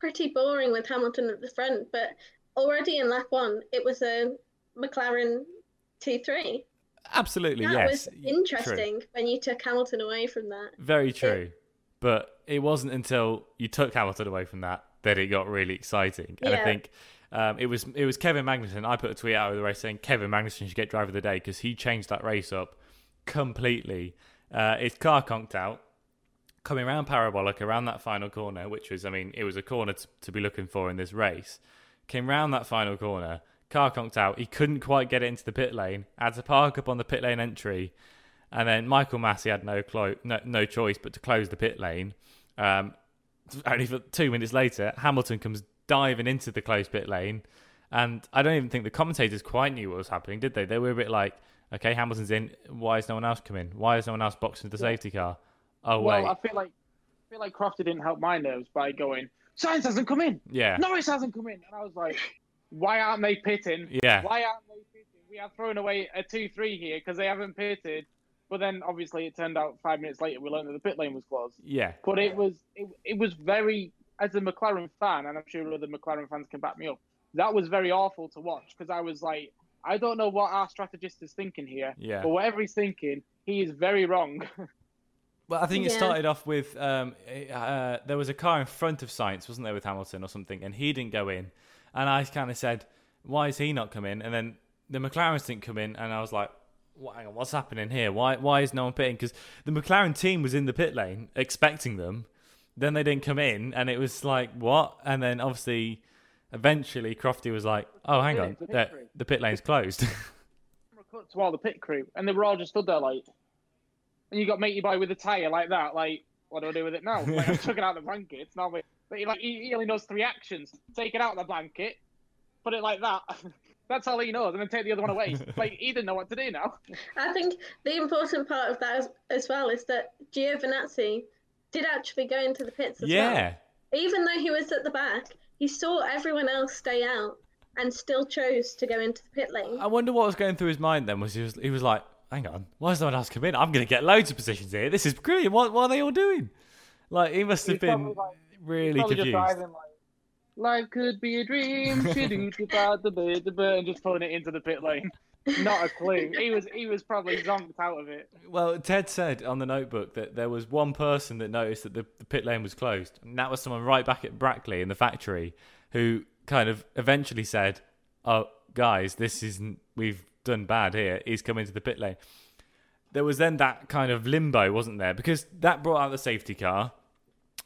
pretty boring with Hamilton at the front, but already in lap one, it was a McLaren T3. Absolutely, That yes. was True. interesting when you took Hamilton away from that. Very true. But it wasn't until you took Hamilton away from that that it got really exciting. And I think um, it was it was Kevin Magnussen. I put a tweet out of the race saying Kevin Magnussen should get driver of the day because he changed that race up completely. Uh, his car conked out, coming around Parabolica around that final corner, which was, I mean, it was a corner to, to be looking for in this race. Came round that final corner, car conked out. He couldn't quite get it into the pit lane. Had to park up on the pit lane entry, and then Michael Masi had no clo- no, no choice but to close the pit lane. Um, only for two minutes later, Hamilton comes diving into the closed pit lane, and I don't even think the commentators quite knew what was happening, did they? They were a bit like, "Okay, Hamilton's in. Why is no one else coming? Why is no one else boxing the safety car? Oh Well, wait, I feel like I feel like Crofty didn't help my nerves by going, Sainz hasn't come in. yeah, Norris hasn't come in. And I was like, why aren't they pitting? yeah, Why aren't they pitting? we have thrown away a two-three here because they haven't pitted. But then obviously it turned out five minutes later we learned that the pit lane was closed. Yeah. But it was it, it was very as a McLaren fan, and I'm sure other McLaren fans can back me up. That was very awful to watch because I was like, I don't know what our strategist is thinking here, Yeah. but whatever he's thinking, he is very wrong. *laughs* Well, I think it Yeah. started off with um, uh, there was a car in front of Sainz, wasn't there, with Hamilton or something, and he didn't go in. And I kind of said, "Why is he not come in?" And then the McLarens didn't come in, and I was like, "What- hang on, "What's happening here? Why why is no one pitting?" Because the McLaren team was in the pit lane expecting them. Then they didn't come in, and it was like, "What?" And then obviously, eventually, Crofty was like, "Oh, hang on, The pit the, pit lane's closed." cut to all the pit crew, and they were all just stood there like, and you got matey boy with a tire like that. Like, what do I do with it now? Like, *laughs* I'm chucking out the blankets now. But but he, like, he, he only knows three actions: take it out of the blanket, put it like that. *laughs* That's all he knows, and then take the other one away. *laughs* like he didn't know what to do now. I think the important part of that as, as well is that Giovinazzi did actually go into the pits as well. yeah, Even though he was at the back, he saw everyone else stay out and still chose to go into the pit lane. I wonder what was going through his mind then. Was he was, he was like, "Hang on, why is no one else come in? I'm going to get loads of positions here. This is brilliant. What, what are they all doing?" Like he must have He's been like- really Probably just driving like, life could be a dream, *laughs* and just pulling it into the pit lane. Not a clue. He was he was probably zonked out of it. Well, Ted said on the notebook that there was one person that noticed that the, the pit lane was closed, and that was someone right back at Brackley in the factory, who kind of eventually said, "Oh, guys, this isn't. We've done bad here. He's come into the pit lane." There was then that kind of limbo, wasn't there? Because that brought out the safety car,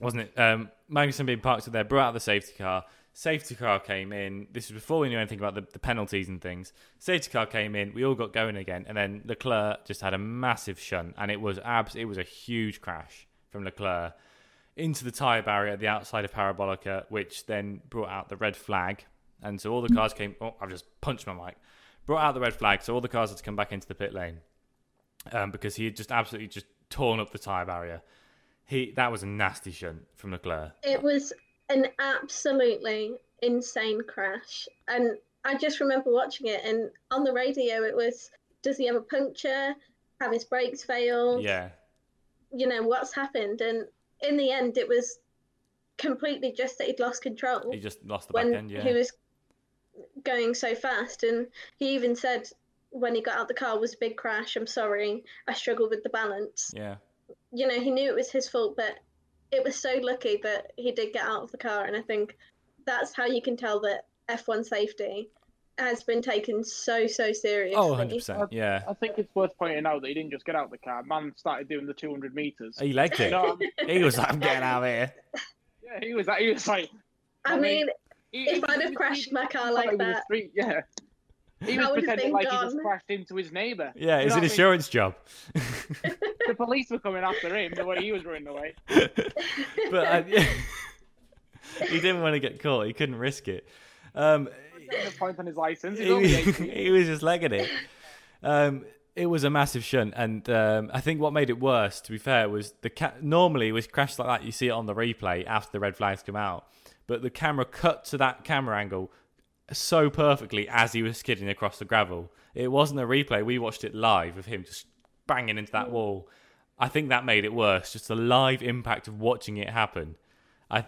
wasn't it? Um, Magnussen being parked up there brought out the safety car. Safety car came in. This was before we knew anything about the, the penalties and things. Safety car came in. We all got going again, and then Leclerc just had a massive shunt, and it was abs. It was a huge crash from Leclerc into the tyre barrier at the outside of Parabolica, which then brought out the red flag. And so all the cars came. Oh, I've just punched my mic. Brought out the red flag, so all the cars had to come back into the pit lane um, because he had just absolutely just torn up the tyre barrier. He that was a nasty shunt from Leclerc. It was an absolutely insane crash. And I just remember watching it, and on the radio, it was Does he have a puncture? Have his brakes failed? Yeah, You know, what's happened? And in the end, it was completely just that he'd lost control he just lost the back when end. Yeah, he was going so fast. And he even said, when he got out the car, was a big crash. I'm sorry. I struggled with the balance. yeah. You know, he knew it was his fault, but it was so lucky that he did get out of the car. And I think that's how you can tell that F1 safety has been taken so, so seriously. Oh, 100 percent. Yeah, I think it's worth pointing out that he didn't just get out of the car. Man started doing the 200 meters. he legged it. No, He was like, "I'm getting out of here." yeah, he was. Like, he was like. I I mean, mean, he, if he I'd was- have crashed was- my car like that, Street, yeah. He was pretending been like he just crashed into his neighbour. Yeah, You it's an what I mean? insurance job. *laughs* *laughs* The police were coming after him the way he was running away. *laughs* but uh, he didn't want to get caught. He couldn't risk it. Um, Getting a point on his license. He, was- 18. he was just legging it. Um, it was a massive shunt, and um, I think what made it worse, to be fair, was the ca- normally with crashes like that you see it on the replay after the red flags come out, but the camera cut to that camera angle so perfectly as he was skidding across the gravel. It wasn't a replay; we watched it live of him just banging into that mm. wall. I think that made it worse, just the live impact of watching it happen. I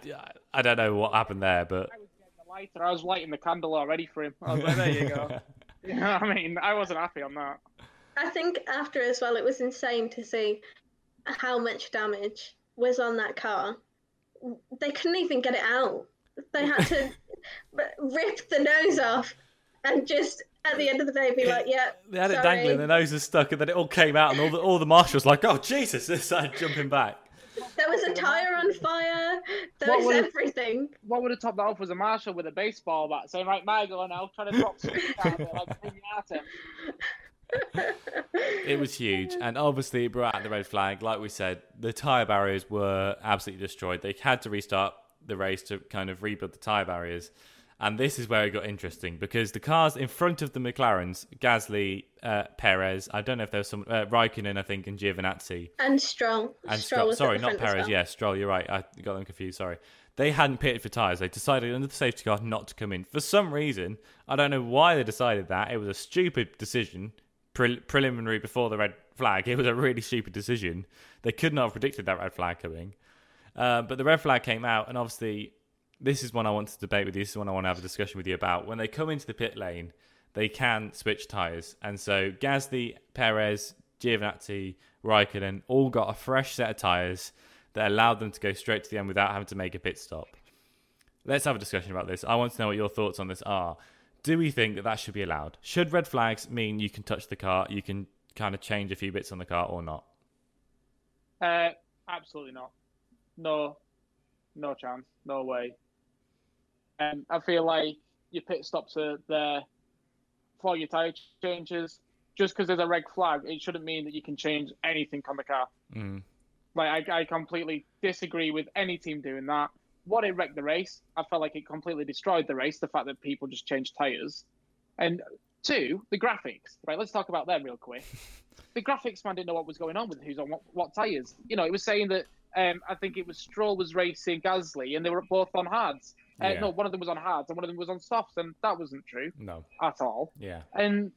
I don't know what happened there, but I was getting the lighter. I was lighting the candle already for him. I was like, there you go. *laughs* you know what I mean? I wasn't happy on that. I think after as well, it was insane to see how much damage was on that car. They couldn't even get it out. They had to rip the nose off and just at the end of the day be like, yeah, They had it dangling, their nose was stuck, and then it all came out, and all the all the marshals like, "Oh Jesus!" *laughs* They started jumping back. There was a tire on fire. There What was would- everything. What would have topped that off was a marshal with a baseball bat saying, right, Michael, and I'll try to drop some *laughs* out of it, like Pinata. It was huge, and obviously it brought out the red flag. Like we said, the tire barriers were absolutely destroyed. They had to restart the race to kind of rebuild the tire barriers, And this is where it got interesting because the cars in front of the McLarens, Gasly, uh, Perez, I don't know if there was some, uh, Raikkonen, I think, and Giovinazzi. And Stroll. And Stroll Stroll. Sorry, not Perez. well. Yeah, Stroll, you're right. I got them confused. Sorry. They hadn't pitted for tyres. They decided under the safety car not to come in. For some reason, I don't know why they decided that. It was a stupid decision, pre- preliminary before the red flag. It was a really stupid decision. They could not have predicted that red flag coming. Uh, but the red flag came out, and obviously, this is one I want to debate with you. This is one I want to have a discussion with you about. When they come into the pit lane, they can switch tyres. And so Gasly, Perez, Giovinazzi, Raikkonen all got a fresh set of tyres that allowed them to go straight to the end without having to make a pit stop. Let's have a discussion about this. I want to know what your thoughts on this are. Do we think that that should be allowed? Should red flags mean you can touch the car, you can kind of change a few bits on the car or not? Uh, absolutely not. No, no chance. No way. And I feel like your pit stops are there for your tyre changes. Just because there's a red flag, it shouldn't mean that you can change anything on the car. Mm. Like I, I completely disagree with any team doing that. What it wrecked the race, I felt like it completely destroyed the race. The fact that people just changed tires, and two, the graphics. Right, let's talk about them real quick. *laughs* the graphics man didn't know what was going on with who's on what, what tires. You know, it was saying that um, I think it was Stroll was racing Gasly, and they were both on hards. Uh, Yeah. No, one of them was on hards, and one of them was on softs, and that wasn't true No. at all. Yeah. And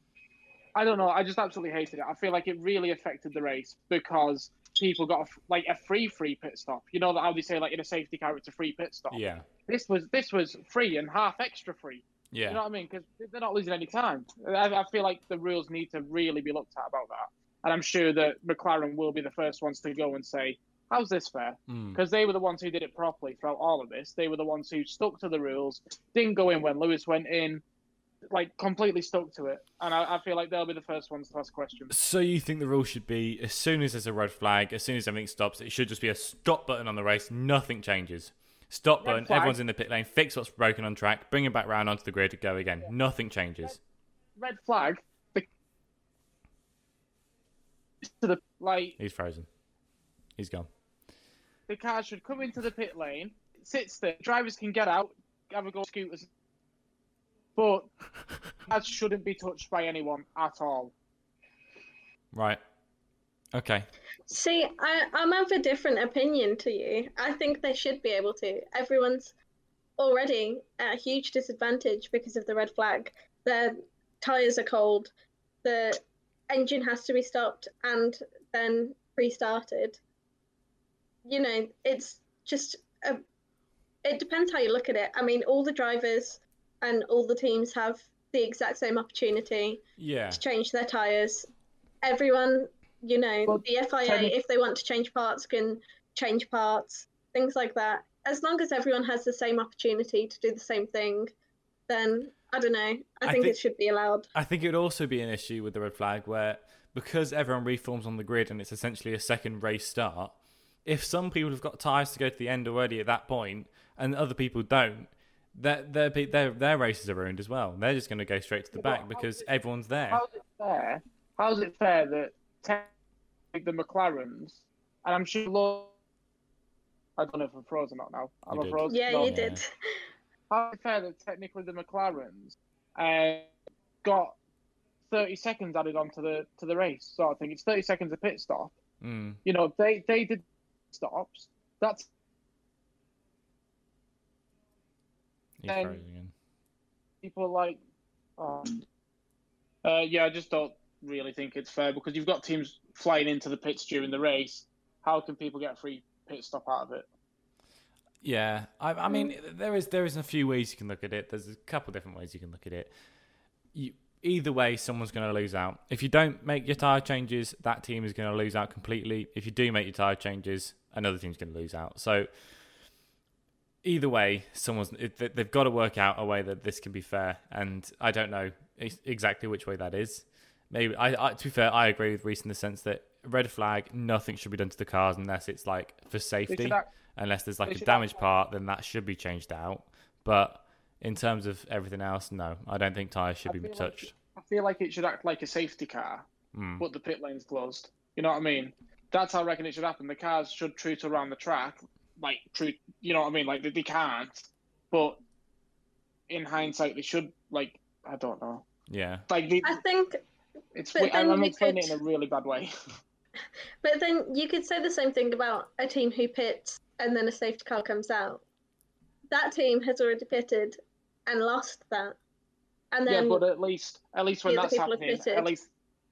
I don't know. I just absolutely hated it. I feel like it really affected the race because people got a, like a free free pit stop. You know that how they say like in a safety car it's a free pit stop. Yeah. This was this was free and half extra free. Yeah. You know what I mean? Because they're not losing any time. I, I feel like the rules need to really be looked at about that. And I'm sure that McLaren will be the first ones to go and say, "How's this fair?" Mm. Because they were the ones who did it properly throughout all of this. They were the ones who stuck to the rules, didn't go in when Lewis went in, like completely stuck to it. And I, I feel like they'll be the first ones to ask questions. So you think the rule should be as soon as there's a red flag, as soon as everything stops, it should just be a stop button on the race. Nothing changes. Stop Red button. Everyone's in the pit lane. Fix what's broken on track. Bring it back round onto the grid. To Go again. Nothing changes. Red flag. To the like He's frozen. He's gone. The car should come into the pit lane, sit there, Drivers can get out, have a go scooters, but *laughs* that shouldn't be touched by anyone at all. Right. Okay. See, I, I'm of a different opinion to you. I think they should be able to. Everyone's already at a huge disadvantage because of the red flag. Their tyres are cold, the engine has to be stopped and then restarted. You know, it's just a, it depends how you look at it. I mean, all the drivers and all the teams have the exact same opportunity Yeah. to change their tires. Everyone, you know, Well, the FIA, technic- if they want to change parts, can change parts, things like that. As long as everyone has the same opportunity to do the same thing, then I don't know. I, I think, think- it should be allowed. I think it would also be an issue with the red flag where because everyone reforms on the grid and it's essentially a second race start, if some people have got tyres to go to the end already at that point and other people don't, their their their, their races are ruined as well. They're just going to go straight to the Yeah, back because it- everyone's there. How's it fair? How's it fair that technically the McLarens, and I'm sure, Lo- I don't know if I'm frozen or not now. Am You I did. frozen? Yeah, No. you did. *laughs* How's it fair that technically the McLarens uh, got 30 seconds added onto the to the race sort of thing? It's 30 seconds of pit stop. Mm. You know, they they did stops. That's again. people like. Um, uh, yeah, I just don't really think it's fair because you've got teams flying into the pits during the race. How can people get a free pit stop out of it? Yeah, I, I mean, there is there is a few ways you can look at it. There's a couple different ways you can look at it. You, either way, someone's going to lose out. If you don't make your tire changes, that team is going to lose out completely. If you do make your tire changes, another team's going to lose out. So either way, someone's they- they've got to work out a way that this can be fair. And I don't know exactly which way that is. Maybe I, I to be fair, I agree with Reese in the sense that red flag, nothing should be done to the cars unless it's like for safety act- unless there's like a damaged act- part, then that should be changed out. But in terms of everything else, no, I don't think tyres should I be feel like touched. I feel like it should act like a safety car, Mm. but the pit lane's closed. You know what I mean? That's how I reckon it should happen. The cars should treat around the track, like troot. You know what I mean? Like they, they can't, but in hindsight, they should like I don't know. Yeah. Like they, I think, it's but I'm then you explaining could- it in a really bad way. *laughs* but then you could say the same thing about a team who pits and then a safety car comes out. That team has already pitted and lost that, and yeah, but at least at least when that's happening, at least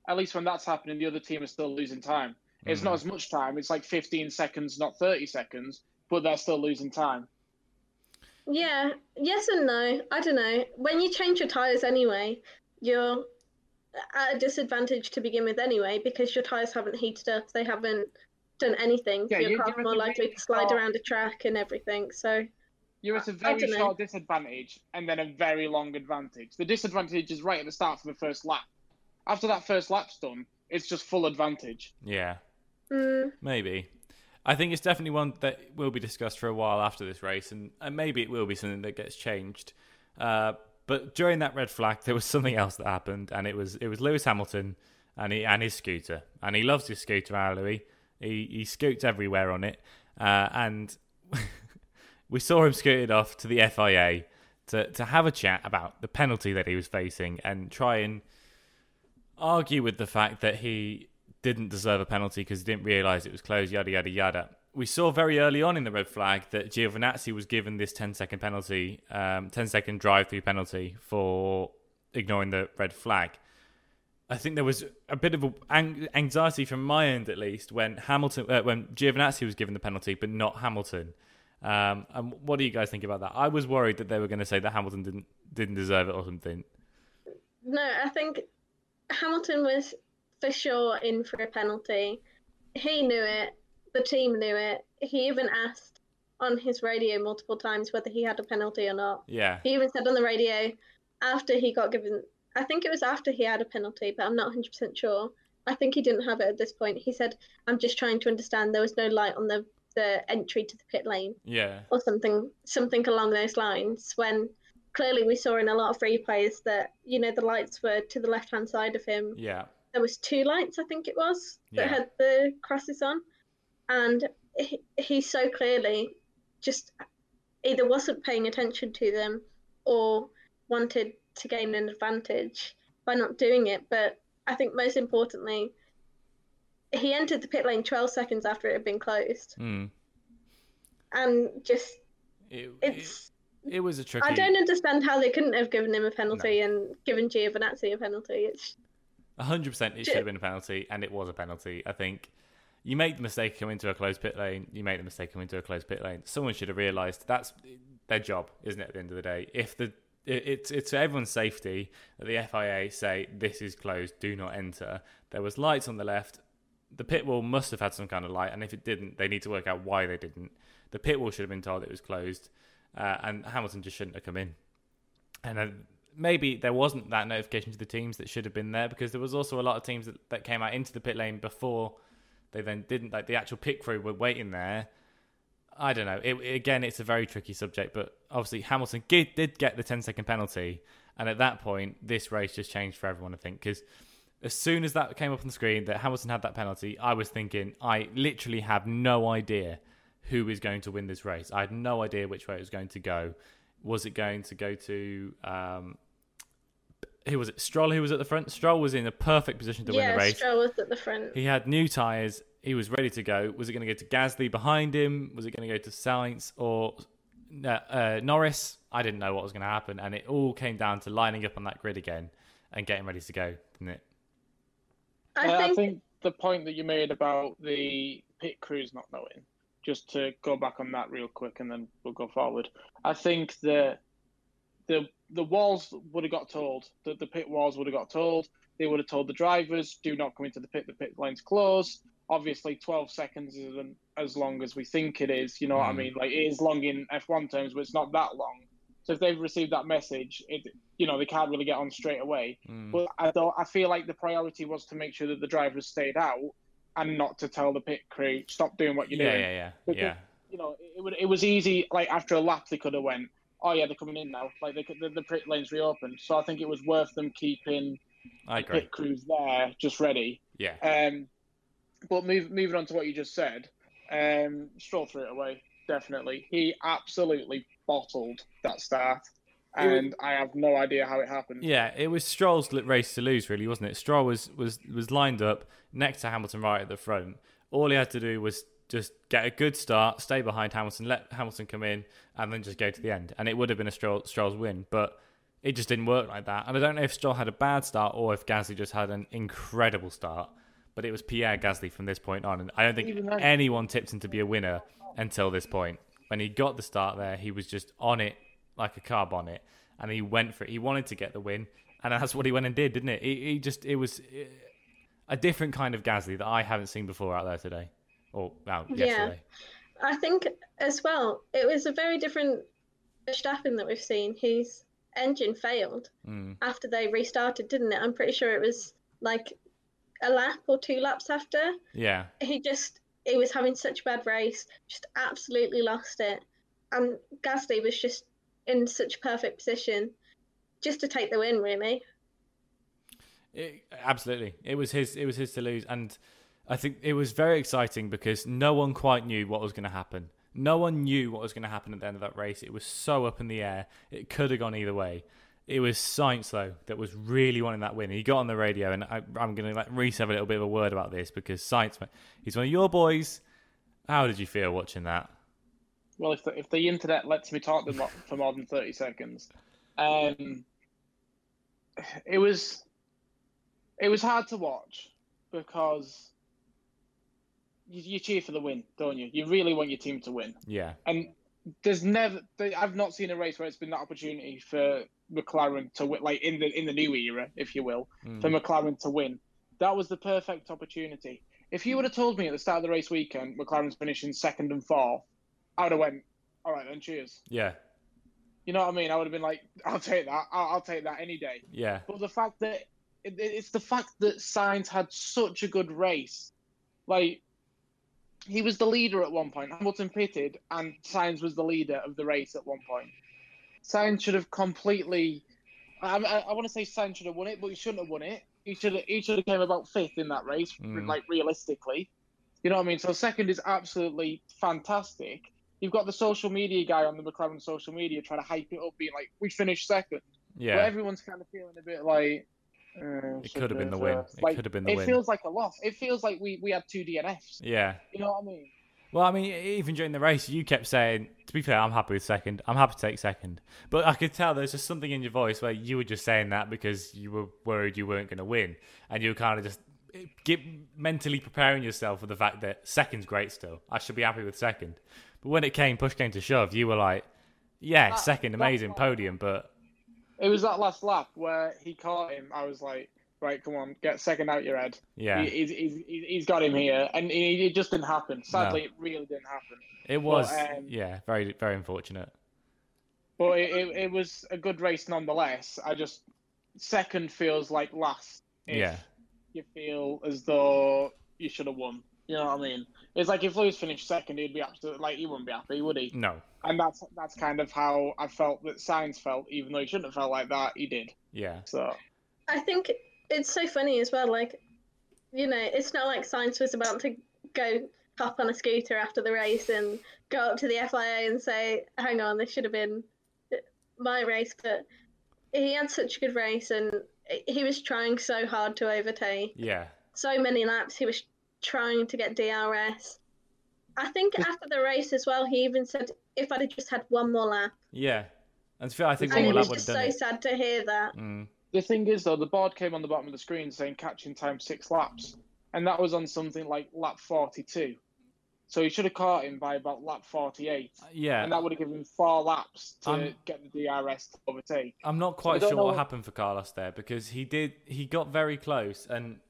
at least when that's happening, the other team is still losing time. It's Mhm. not as much time. It's like 15 seconds, not 30 seconds, but they're still losing time. Yeah, yes and no. I don't know. When you change your tires anyway, you're at a disadvantage to begin with anyway because your tires haven't heated up. They haven't done anything. Yeah, your you- car's you're at more likely to slide far- around a track and everything. So You're at a very dunno. short disadvantage and then a very long advantage. The disadvantage is right at the start for the first lap. After that first lap's done, it's just full advantage. Yeah. Mm, Maybe. I think it's definitely one that will be discussed for a while after this race, and, and maybe it will be something that gets changed. Uh, but during that red flag, there was something else that happened, and it was it was Lewis Hamilton and he and his scooter, and he loves his scooter, our Louis. He he scoots everywhere on it, uh, and *laughs* we saw him scooted off to the FIA to to have a chat about the penalty that he was facing and try and argue with the fact that he didn't deserve a penalty because he didn't realise it was closed, yada, yada, yada. We saw very early on in the red flag that Giovinazzi was given this 10 second penalty, um, 10 second drive through penalty for ignoring the red flag. I think there was a bit of anxiety from my end, at least, when Hamilton, uh, when Giovinazzi was given the penalty, but not Hamilton. Um, and what do you guys think about that? I was worried that they were going to say that Hamilton didn't didn't deserve it or something. no, I think Hamilton was for sure in for a penalty. He knew it. The team knew it. He even asked on his radio multiple times whether he had a penalty or not. Yeah, He even said on the radio after he got given, I think it was after he had a penalty, but I'm not 100% sure. I think he didn't have it at this point. He said, I'm just trying to understand there was no light on the, the entry to the pit lane yeah, or something something along those lines when clearly we saw in a lot of replays that you know the lights were to the left hand side of him yeah, there was two lights i think it was that Yeah. had the crosses on and he, he so clearly just either wasn't paying attention to them or wanted to gain an advantage by not doing it but i think most importantly he entered the pit lane 12 seconds after it had been closed mm. and just It, it, it's it was a tricky. I don't understand how they couldn't have given him a penalty and given Giovinazzi a penalty. It's hundred percent, it should have been a penalty, and it was a penalty. I think you make the mistake coming into a closed pit lane. You make the mistake coming into a closed pit lane. Someone should have realised that's their job, isn't it? At the end of the day, if the it, it's it's everyone's safety that the FIA say this is closed, do not enter. There was lights on the left. The pit wall must have had some kind of light, and if it didn't, they need to work out why they didn't. The pit wall should have been told it was closed, uh, and Hamilton just shouldn't have come in. And maybe there wasn't that notification to the teams that should have been there because there was also a lot of teams that, that came out into the pit lane before they then didn't. Like the actual pit crew were waiting there. I don't know. It, again, it's a very tricky subject, but obviously Hamilton did, did get the 10 second penalty, and at that point, this race just changed for everyone. I think because as soon as that came up on the screen that Hamilton had that penalty, I was thinking I literally have no idea who is going to win this race. I had no idea which way it was going to go. Was it going to go to um, who was it? Stroll who was at the front. Stroll was in a perfect position to win the race. Stroll was at the front. He had new tyres. He was ready to go. Was it going to go to Gasly behind him? Was it going to go to Sainz or uh, uh, Norris? I didn't know what was going to happen, and it all came down to lining up on that grid again and getting ready to go, didn't it? I Uh, think, I think the point that you made about the pit crews not knowing, just to go back on that real quick and then we'll go forward. I think the the the walls would have got told, the, the pit walls would have got told. They would have told the drivers, do not come into the pit, the pit lane's closed. Obviously, 12 seconds isn't as long as we think it is. You know what I Mm. mean? Like, it is long in F1 terms, but it's not that long. So if they've received that message, it you know, they can't really get on straight away. Mm. But I don't. I feel like the priority was to make sure that the drivers stayed out and not to tell the pit crew stop doing what you're yeah, doing. yeah, yeah, Because- yeah. You know, it, it would. It was easy. Like after a lap, they could have went, "Oh yeah, they're coming in now." Like they could, the, the pit lanes reopened. So I think it was worth them keeping I agree. pit crews there, just ready. Yeah, Um, but move, moving on to what you just said, um, Stroll threw it away. Definitely, he absolutely bottled that start. And I have no idea how it happened. Yeah, it was Stroll's race to lose, really, wasn't it? Stroll was was was lined up next to Hamilton right at the front. All he had to do was just get a good start, stay behind Hamilton, let Hamilton come in, and then just go to the end, and it would have been a Stroll, Stroll's win. But it just didn't work like that. And I don't know if Stroll had a bad start or if Gasly just had an incredible start. But it was Pierre Gasly from this point on, and I don't think anyone tipped him to be a winner until this point. When he got the start there, he was just on it like a car bonnet, and he went for it. He wanted to get the win, and that's what he went and did, didn't it? He, he just it was uh, a different kind of Gasly that I haven't seen before out there today, or out Yeah. yesterday. I think as well, it was a very different Verstappen that we've seen. His engine failed Mm. after they restarted, didn't it? I'm pretty sure it was like a lap or two laps after. Yeah, He just he was having such a bad race, just absolutely lost it. And Gasly was just in such perfect position just to take the win, really. It, absolutely, it was his. It was his to lose, and I think it was very exciting because no one quite knew what was going to happen. No one knew what was going to happen at the end of that race. It was so up in the air. It could have gone either way. It was Sainz though that was really wanting that win. He got on the radio, and I, I'm going to like Reese have a little bit of a word about this because Sainz. he's one of your boys. How did you feel watching that? Well, if the, if the internet lets me talk for more than thirty seconds, um, it was it was hard to watch because you, you cheer for the win, don't you? You really want your team to win, Yeah, and there's never I've not seen a race where it's been that opportunity for McLaren to win, like in the in the new era, if you will, for McLaren to win. That was the perfect opportunity. If you would have told me at the start of the race weekend McLaren's finishing second and fourth, I would have went, all right then, cheers. yeah, You know what I mean? I would have been like, I'll take that. I'll, I'll take that any day. yeah, But the fact that it, it's the fact that Sainz had such a good race, like he was the leader at one point. Hamilton pitted, and Sainz was the leader of the race at one point. Sainz should have completely. I, I, I want to say Sainz should have won it, but he shouldn't have won it. He should have. He should have came about fifth in that race, Mm. like realistically. You know what I mean? So second is absolutely fantastic. You've got the social media guy on the McLaren social media trying to hype it up, being like, "We finished second. But yeah. everyone's kind of feeling a bit like. Uh, It could have been the win. uh, It like, could have been the it win. It feels like a loss. It feels like we, we had two DNFs. Yeah. You know what I mean? Well, I mean, even during the race, you kept saying, to be fair, I'm happy with second. I'm happy to take second. But I could tell there's just something in your voice where you were just saying that because you were worried you weren't going to win. And you were kind of just get, mentally preparing yourself for the fact that second's great still. I should be happy with second. But when it came, push came to shove, you were like, yeah, That- second, that's amazing why- podium. But It was that last lap where he caught him. I was like, right, come on, get second out your head. yeah, He, he's, he's, he's he's got him here. And it, it just didn't happen. Sadly, it really didn't happen. it was, um, yeah, very, very unfortunate. But it, it, it was a good race nonetheless. I just, second feels like last. if Yeah. You feel as though you should have won. You know what I mean? It's like if Lewis finished second, he'd be absolutely like he wouldn't be happy, would he? No, And that's that's kind of how I felt that Sainz felt, even though he shouldn't have felt like that, he did. yeah, So I think it's so funny as well. Like, you know, it's not like Sainz was about to go hop on a scooter after the race and go up to the FIA and say, "Hang on, this should have been my race." But he had such a good race, and he was trying so hard to overtake. yeah, So many laps, he was trying to get DRS. I think after the race as well, he even said, "If I'd have just had one more lap," yeah. And to I think And one more lap was would just have so done it. sad to hear that. Mm, the thing is, though, the board came on the bottom of the screen saying catching time six laps, and that was on something like lap forty-two. So he should have caught him by about lap forty-eight, yeah, and that would have given him four laps to I'm- get the DRS to overtake. I'm not quite don't sure what what- happened for Carlos there because he did he got very close and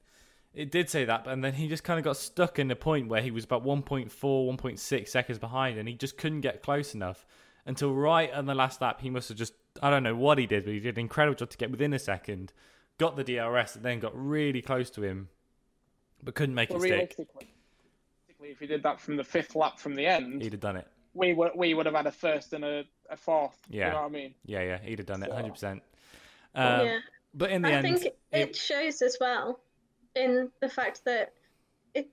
it did say that, and then he just kind of got stuck in a point where he was about 1.4, 1.6 seconds behind, and he just couldn't get close enough until right on the last lap. He must have just I don't know what he did, but he did an incredible job to get within a second, got the DRS, and then got really close to him, but couldn't make But it stick. realistically, realistically, if he did that from the fifth lap from the end, He'd have done it. we would we would have had a first and a, a fourth. Yeah. You know what I mean? Yeah, yeah, he'd have done it, So- hundred percent. Um, yeah. But in the end. I end, think it, it- shows as well in the fact that it,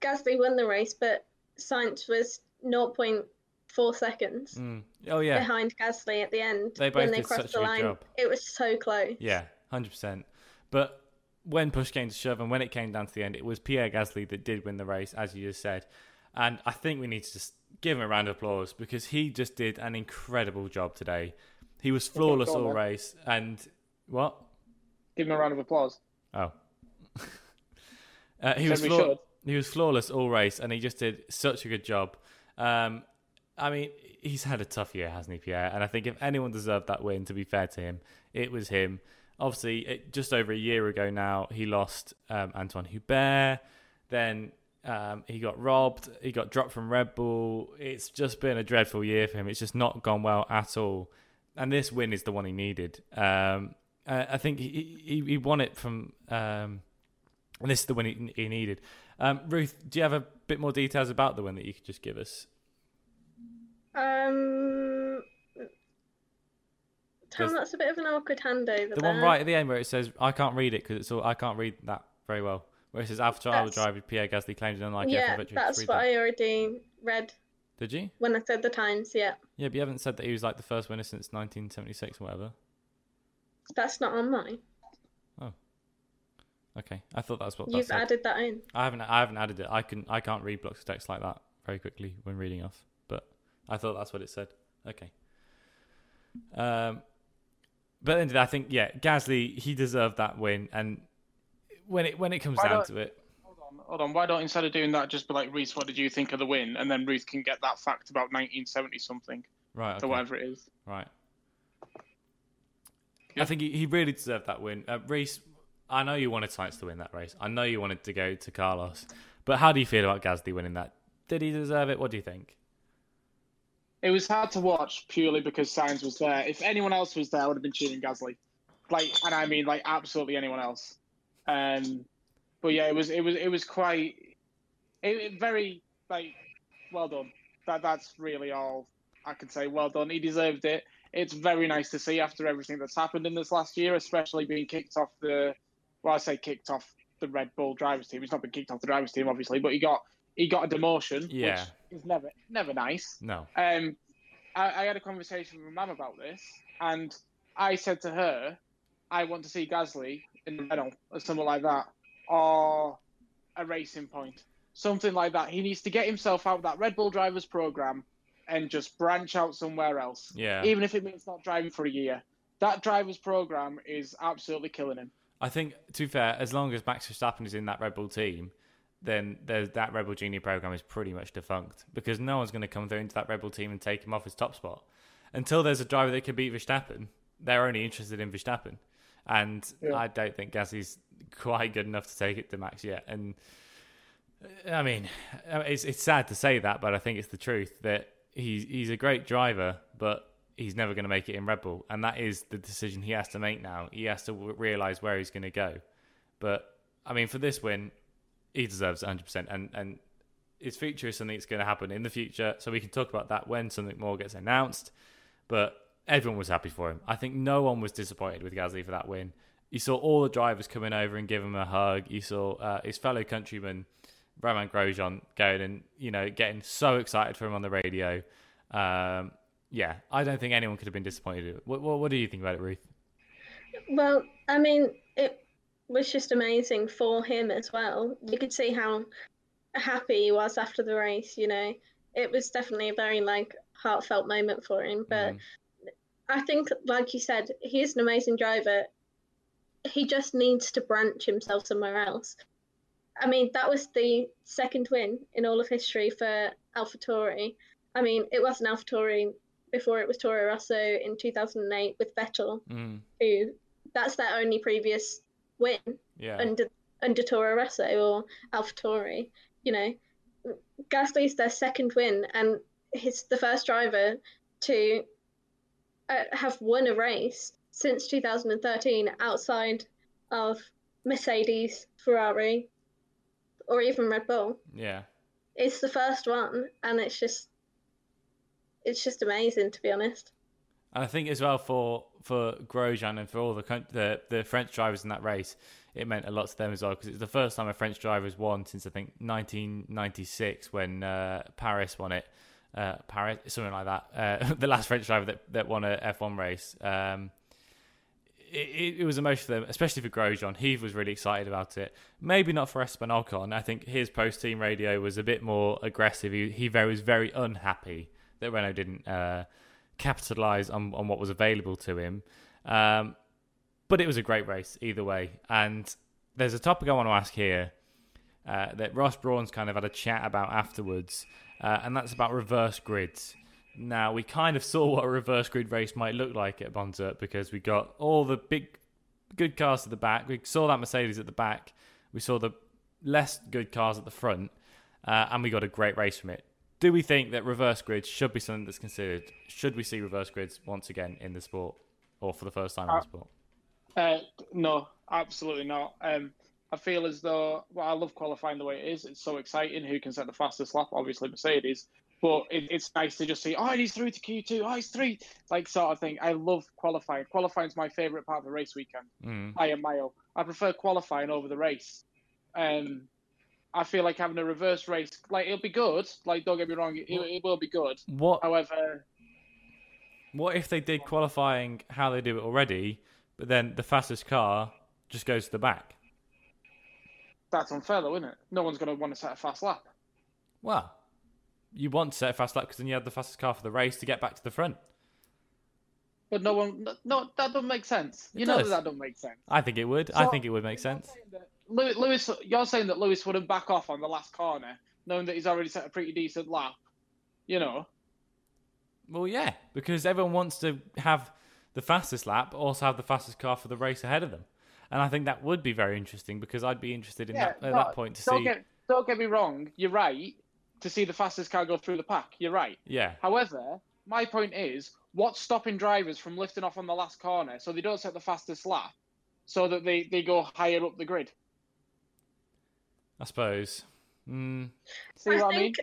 Gasly won the race, but Sainz was 0.4 seconds Mm. Oh yeah, behind Gasly at the end They both when they did crossed such the a line. job. It was so close. yeah, hundred percent. But when push came to shove, and when it came down to the end, it was Pierre Gasly that did win the race, as you just said. And I think we need to just give him a round of applause because he just did an incredible job today. He was flawless all race, and what? Give him a round of applause. Oh. *laughs* uh, he was flaw- he was flawless all race, and he just did such a good job. Um, I mean, he's had a tough year, hasn't he, Pierre? And I think if anyone deserved that win, to be fair to him, it was him. Obviously, it, just over a year ago now, he lost um, Antoine Hubert. Then um, he got robbed. He got dropped from Red Bull. It's just been a dreadful year for him. It's just not gone well at all. And this win is the one he needed. Um, I I think he, he, he won it from, um, and this is the win he, he needed. Um, Ruth, do you have a bit more details about the win that you could just give us? Um, Tom, that's a bit of an awkward handover. The there. one right at the end where it says, "I can't read it because it's all I can't read that very well." Where it says, "After Child That's- driver Pierre Gasly claims an unlike yeah, F1 victory." that's Read what that. I already read Did you? when I said the times. Yeah, Yeah, but you haven't said that he was like the first winner since 1976 or whatever. that's not on mine. Okay, I thought that's what You've said. added that in. I haven't. I haven't added it. I can. I can't read blocks of text like that very quickly when reading off. But I thought that's what it said. Okay. Um, but then I think yeah, Gasly he deserved that win, and when it when it comes Why down to it, Hold on, hold on. Why don't instead of doing that, just be like Reese, what did you think of the win? And then Ruth can get that fact about 1970 something right? or Okay. whatever it is. Right. Yeah. I think he, he really deserved that win. Uh, Reese, I know you wanted Sainz to win that race. I know you wanted to go to Carlos. But how do you feel about Gasly winning that? Did he deserve it? What do you think? It was hard to watch purely because Sainz was there. If anyone else was there, I would have been cheering Gasly. Like, and I mean, like, absolutely anyone else. Um, but yeah, it was, it was, it was quite, it, it very like, well done. That that's really all I can say. Well done. He deserved it. It's very nice to see after everything that's happened in this last year, especially being kicked off the, well, I say kicked off the Red Bull drivers team. He's not been kicked off the drivers team, obviously, but he got he got a demotion, Yeah. which is never never nice. No. Um, I, I had a conversation with my mum about this, and I said to her, I want to see Gasly in the Renault or something like that, or a racing point, something like that. He needs to get himself out of that Red Bull drivers program and just branch out somewhere else, Yeah. even if it means not driving for a year. That drivers program is absolutely killing him. I think, to be fair, as long as Max Verstappen is in that Red Bull team, then there's, that Red Bull Junior program is pretty much defunct because no one's going to come through into that Red Bull team and take him off his top spot. Until there's a driver that can beat Verstappen, they're only interested in Verstappen. And Yeah. I don't think Gasly's quite good enough to take it to Max yet. And I mean, uh, it's it's sad to say that, but I think it's the truth that he's he's a great driver, but he's never going to make it in Red Bull, and that is the decision he has to make now. He has to w- realize where he's going to go. But I mean, for this win, he deserves 100, percent and and his future is something that's going to happen in the future. So we can talk about that when something more gets announced. But everyone was happy for him. I think no one was disappointed with Gasly for that win. You saw all the drivers coming over and give him a hug. You saw uh, his fellow countryman Romain Grosjean going and you know getting so excited for him on the radio. Um, yeah, I don't think anyone could have been disappointed. What, what, what do you think about it, Ruth? Well, I mean, it was just amazing for him as well. You could see how happy he was after the race, you know. It was definitely a very like heartfelt moment for him, but Mm. I think like you said, he is an amazing driver. He just needs to branch himself somewhere else. I mean, that was the second win in all of history for AlphaTauri. I mean, it wasn't AlphaTauri before it was Toro Rosso in 2008 with Vettel Mm. who that's their only previous win Yeah, under under Toro Rosso or AlphaTauri. You know, Gasly's their second win, and he's the first driver to uh, have won a race since 2013 outside of Mercedes, Ferrari, or even Red Bull. yeah. It's the first one, and it's just it's just amazing to be honest. And I think as well for for Grosjean and for all the the the French drivers in that race, it meant a lot to them as well because it's the first time a French driver has won since I think 1996 when uh, Panis won it. uh, Panis, something like that. Uh, *laughs* the last French driver that, that won a F1 race. Um, it, it, was emotional for them, especially for Grosjean. He was really excited about it. Maybe not for Esteban Ocon. I think his post team radio was a bit more aggressive. He, he was very unhappy that Renault didn't uh, capitalise on, on what was available to him. Um, but it was a great race either way. And there's a topic I want to ask here uh, that Ross Brawn's kind of had a chat about afterwards, uh, and that's about reverse grids. Now, we kind of *laughs* saw what a reverse grid race might look like at Monza because we got all the big good cars at the back. We saw that Mercedes at the back. We saw the less good cars at the front, uh, and we got a great race from it. Do we think that reverse grids should be something that's considered? Should we see reverse grids once again in the sport, or for the first time in the uh, sport? Uh, no, absolutely not. Um, I feel as though well, I love qualifying the way it is. It's so exciting. Who can set the fastest lap? Obviously Mercedes. But it, it's nice to just see, oh, he's through to Q2, oh, he's three, like sort of thing. I love qualifying. Qualifying is my favourite part of the race weekend mm. by a mile. I prefer qualifying over the race. Um, I feel like having a reverse race, like it'll be good. Like don't get me wrong, it, it will be good. What? However, what if they did qualifying how they do it already, but then the fastest car just goes to the back? That's unfair, though, isn't it? No one's going to want to set a fast lap. Well, you want to set a fast lap because then you have the fastest car for the race to get back to the front. But no one, no, that doesn't make sense. You it know that, that doesn't make sense. I think it would. So, I think it would make sense. Lewis, Lewis, you're saying that Lewis wouldn't back off on the last corner, knowing that he's already set a pretty decent lap. You know. Well, yeah, because everyone wants to have the fastest lap, also have the fastest car for the race ahead of them, and I think that would be very interesting because I'd be interested in yeah, that at no, that point to don't see. Get, don't get me wrong, you're right to see the fastest car go through the pack. You're right. Yeah. However, my point is, what's stopping drivers from lifting off on the last corner so they don't set the fastest lap, so that they, they go higher up the grid? I suppose. Mm. See I what think,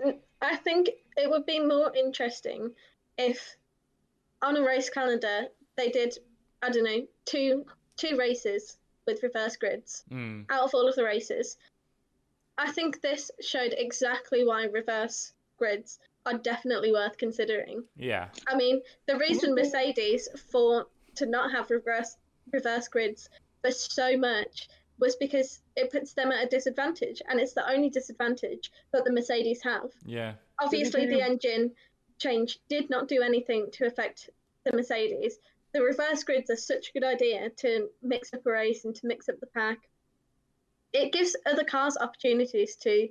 I mean? I think it would be more interesting if on a race calendar they did I don't know two two races with reverse grids mm. out of all of the races I think this showed exactly why reverse grids are definitely worth considering. Yeah. I mean, the reason Mercedes for to not have reverse reverse grids for so much was because it puts them at a disadvantage, and it's the only disadvantage that the Mercedes have. Yeah. Obviously, the engine change did not do anything to affect the Mercedes. The reverse grids are such a good idea to mix up a race and to mix up the pack it gives other cars opportunities to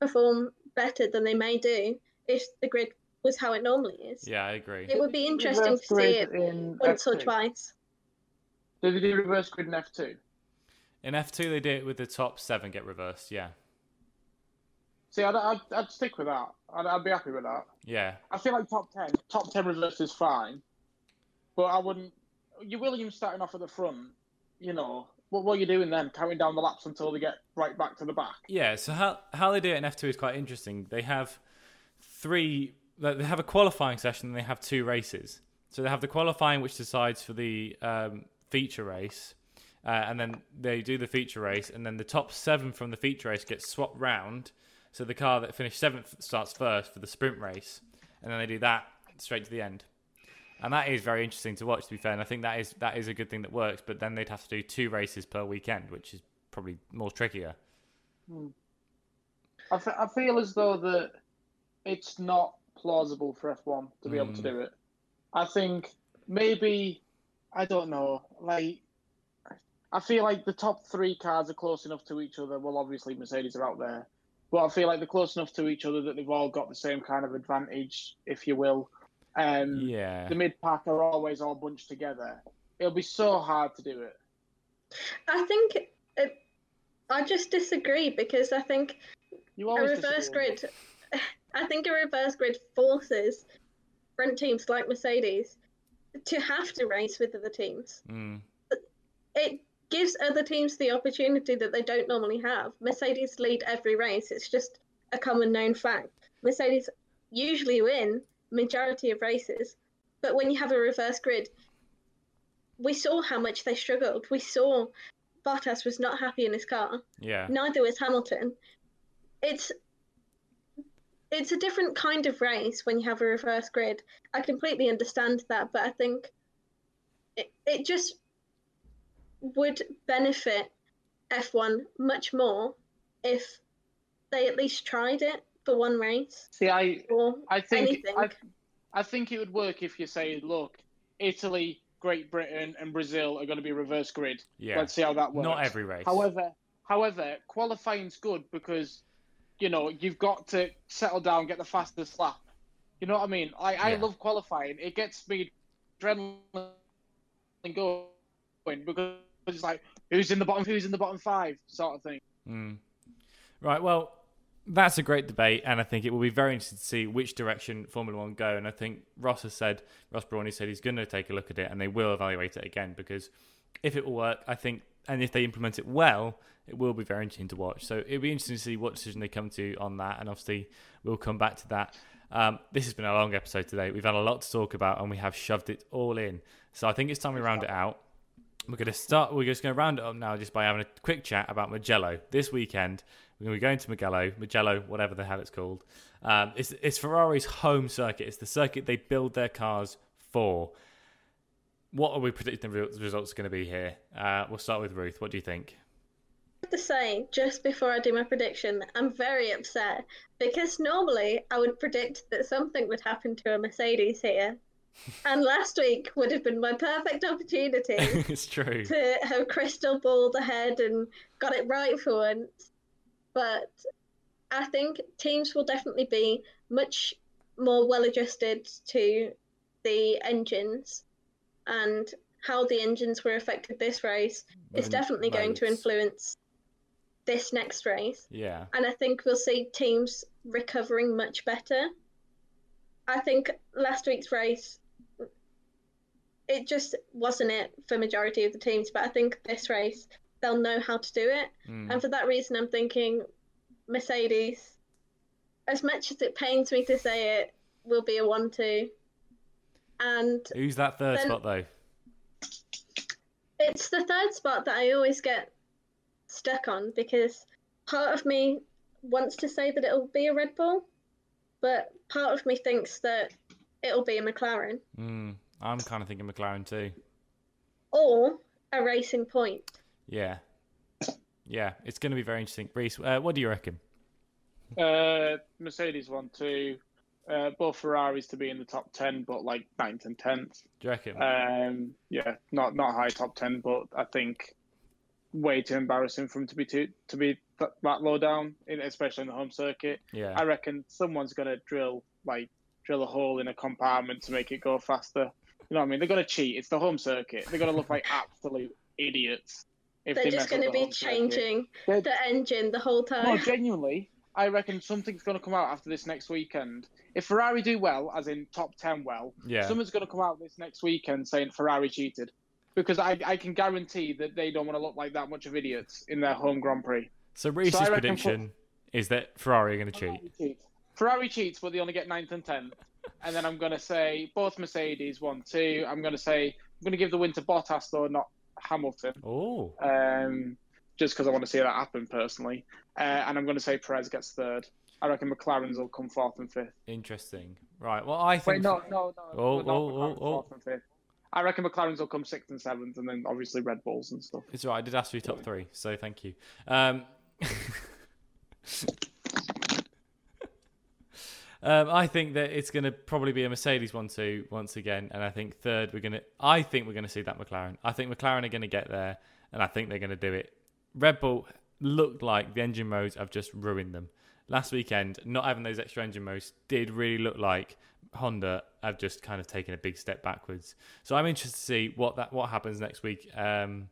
perform better than they may do if the grid was how it normally is. Yeah, I agree. It would be interesting to see it once F2. or twice. Did they do reverse grid in F2? In F2, they did it with the top seven get reversed, yeah. See, I'd, I'd, I'd stick with that. I'd, I'd, be happy with that. Yeah. I feel like top 10, top 10 reverse is fine. But I wouldn't. You Williams starting off at the front, you know, what, what are you doing then? Counting down the laps until they get right back to the back? Yeah. So how how they do it in F two is quite interesting. They have three. They have a qualifying session and they have two races. So they have the qualifying, which decides for the um, feature race, uh, and then they do the feature race, and then the top seven from the feature race gets swapped round. So the car that finished seventh starts first for the sprint race, and then they do that straight to the end and that is very interesting to watch. To be fair, and I think that is that is a good thing that works. But then they'd have to do two races per weekend, which is probably more trickier. Hmm. I, f- I feel as though that it's not plausible for F1 to be mm. able to hmm. do it. I think maybe I don't know. Like I feel like the top three cars are close enough to each other. Well, obviously Mercedes are out there, but I feel like they're close enough to each other that they've all got the same kind of advantage, if you will. Um, yeah. The mid pack are always all bunched together. It'll be so hard to do it. I think it, I just disagree because I think a reverse grid. I think a reverse grid forces front teams like Mercedes to have to race with other teams. Mm. It gives other teams the opportunity that they don't normally have. Mercedes lead every race. It's just a common known fact. Mercedes usually win majority of races. But when you have a reverse grid, we saw how much they struggled. We saw Bottas was not happy in his car. Yeah. Neither was Hamilton. It's it's a different kind of race when you have a reverse grid. I completely understand that, but I think it, it just would benefit F1 much more if they at least tried it for one race See, I or I think anything. I, I think it would work if you say, look, Italy, Great Britain, and Brazil are going to be reverse grid. Yeah. Let's see how that works. Not every race. However, however, qualifying's good because you know you've got to settle down, get the fastest lap. You know what I mean? I, I love qualifying. It gets me adrenaline going because it's like who's in the bottom, who's in the bottom five, sort of thing. Mm. Right. Well, that's a great debate, and I think it will be very interesting to see which direction Formula One go. And I think Ross has said, Ross Brawney said he's going to take a look at it, and they will evaluate it again because if it will work, I think, and if they implement it well, it will be very interesting to watch. So it'll be interesting to see what decision they come to on that, and obviously we'll come back to that. Um, this has been a long episode today. We've had a lot to talk about, and we have shoved it all in. So I think it's time we round it out. We're going to start. We're just going to round it up now, just by having a quick chat about Magello this weekend. We're going to be going to Mugello, Mugello, whatever the hell it's called. Um, it's it's Ferrari's home circuit. It's the circuit they build their cars for. What are we predicting the results are going to be here? Uh, we'll start with Ruth. What do you think? have to say, just before I do my prediction, I'm very upset because normally I would predict that something would happen to a Mercedes here. *laughs* and last week would have been my perfect opportunity *laughs* it's true. to have crystal balled ahead and got it right for once. But I think teams will definitely be much more well adjusted to the engines and how the engines were affected this race is definitely going to influence this next race. Yeah. And I think we'll see teams recovering much better. I think last week's race, it just wasn't it for majority of the teams. But I think this race, they'll know how to do it. Mm. And for that reason, I'm thinking Mercedes, as much as it pains me to say it, will be a 1 2. And Who's that third Then- spot though? it's the third spot that I always get stuck on because part of me wants to say that it'll be a Red Bull, but part of me thinks that it'll be a McLaren Mm. I'm kind of thinking McLaren too. or a Racing Point. Yeah. Yeah, it's going to be very interesting. Reese, uh, what do you reckon? Uh, Mercedes one, two. Uh, both Ferraris to be in the top ten, but like ninth and tenth. Do you reckon? Um, yeah, not not high top ten, but I think way too embarrassing for them to be too, to be th- that low down, in, especially in the home circuit. yeah. I reckon someone's gonna drill like drill a hole in a compartment to make it go faster. You know what I mean? They're gonna cheat. It's the home circuit. They're gonna look like *laughs* absolute idiots if They're they just going to the be home circuit. changing They're- the engine the whole time. no, time. genuinely, I reckon something's going to come out after this next weekend. If Ferrari do well, as in top 10 well, Yeah. someone's going to come out this next weekend saying Ferrari cheated. Because I, I can guarantee that they don't want to look like that much of idiots in their home Grand Prix. So Reese's reckon prediction is that Ferrari are going to cheat. Ferrari cheats. Ferrari cheats, but they only get 9th and 10th. And then I'm going to say both Mercedes, 1 2. I'm going to say, I'm going to give the win to Bottas, though, not Hamilton. Oh, um, just because I want to see that happen personally. Uh, and I'm going to say Perez gets third. I reckon McLaren's will come fourth and fifth. interesting. Right. Well, I think. Wait, no, no, no. Oh, not oh, oh, oh. fourth and fifth. I reckon McLaren's will come sixth and seventh, and then obviously Red Bulls and stuff. It's right. I did ask for your top three, so thank you. Um, *laughs* um, I think that it's going to probably be a Mercedes one two once again, and I think third we're going to. I think we're going to see that McLaren. I think McLaren are going to get there, and I think they're going to do it. Red Bull looked like the engine modes have just ruined them. Last weekend, not having those extra engine modes did really look like Honda have just kind of taken a big step backwards. So I'm interested to see what that what happens next week. Um,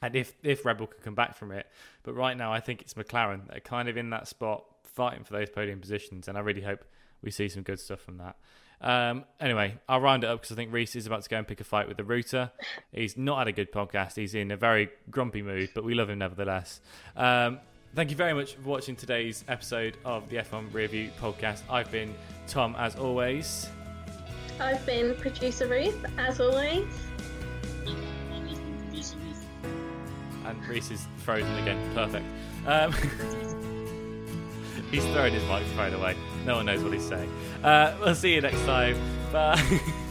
and if if Red Bull can come back from it. But right now, I think it's McLaren that are kind of in that spot, fighting for those podium positions, and I really hope we see some good stuff from that. Um, anyway, I'll round it up because I think Reese is about to go and pick a fight with the router. He's not had a good podcast. He's in a very grumpy mood, but we love him nevertheless. Um, thank you very much for watching today's episode of the F1 Rear View podcast. I've been Tom, as always. I've been producer Ruth, as always. and Reese is frozen again. Perfect. Um, *laughs* He's throwing his microphone away. No one knows what he's saying. Uh, we'll see you next time. Bye. *laughs*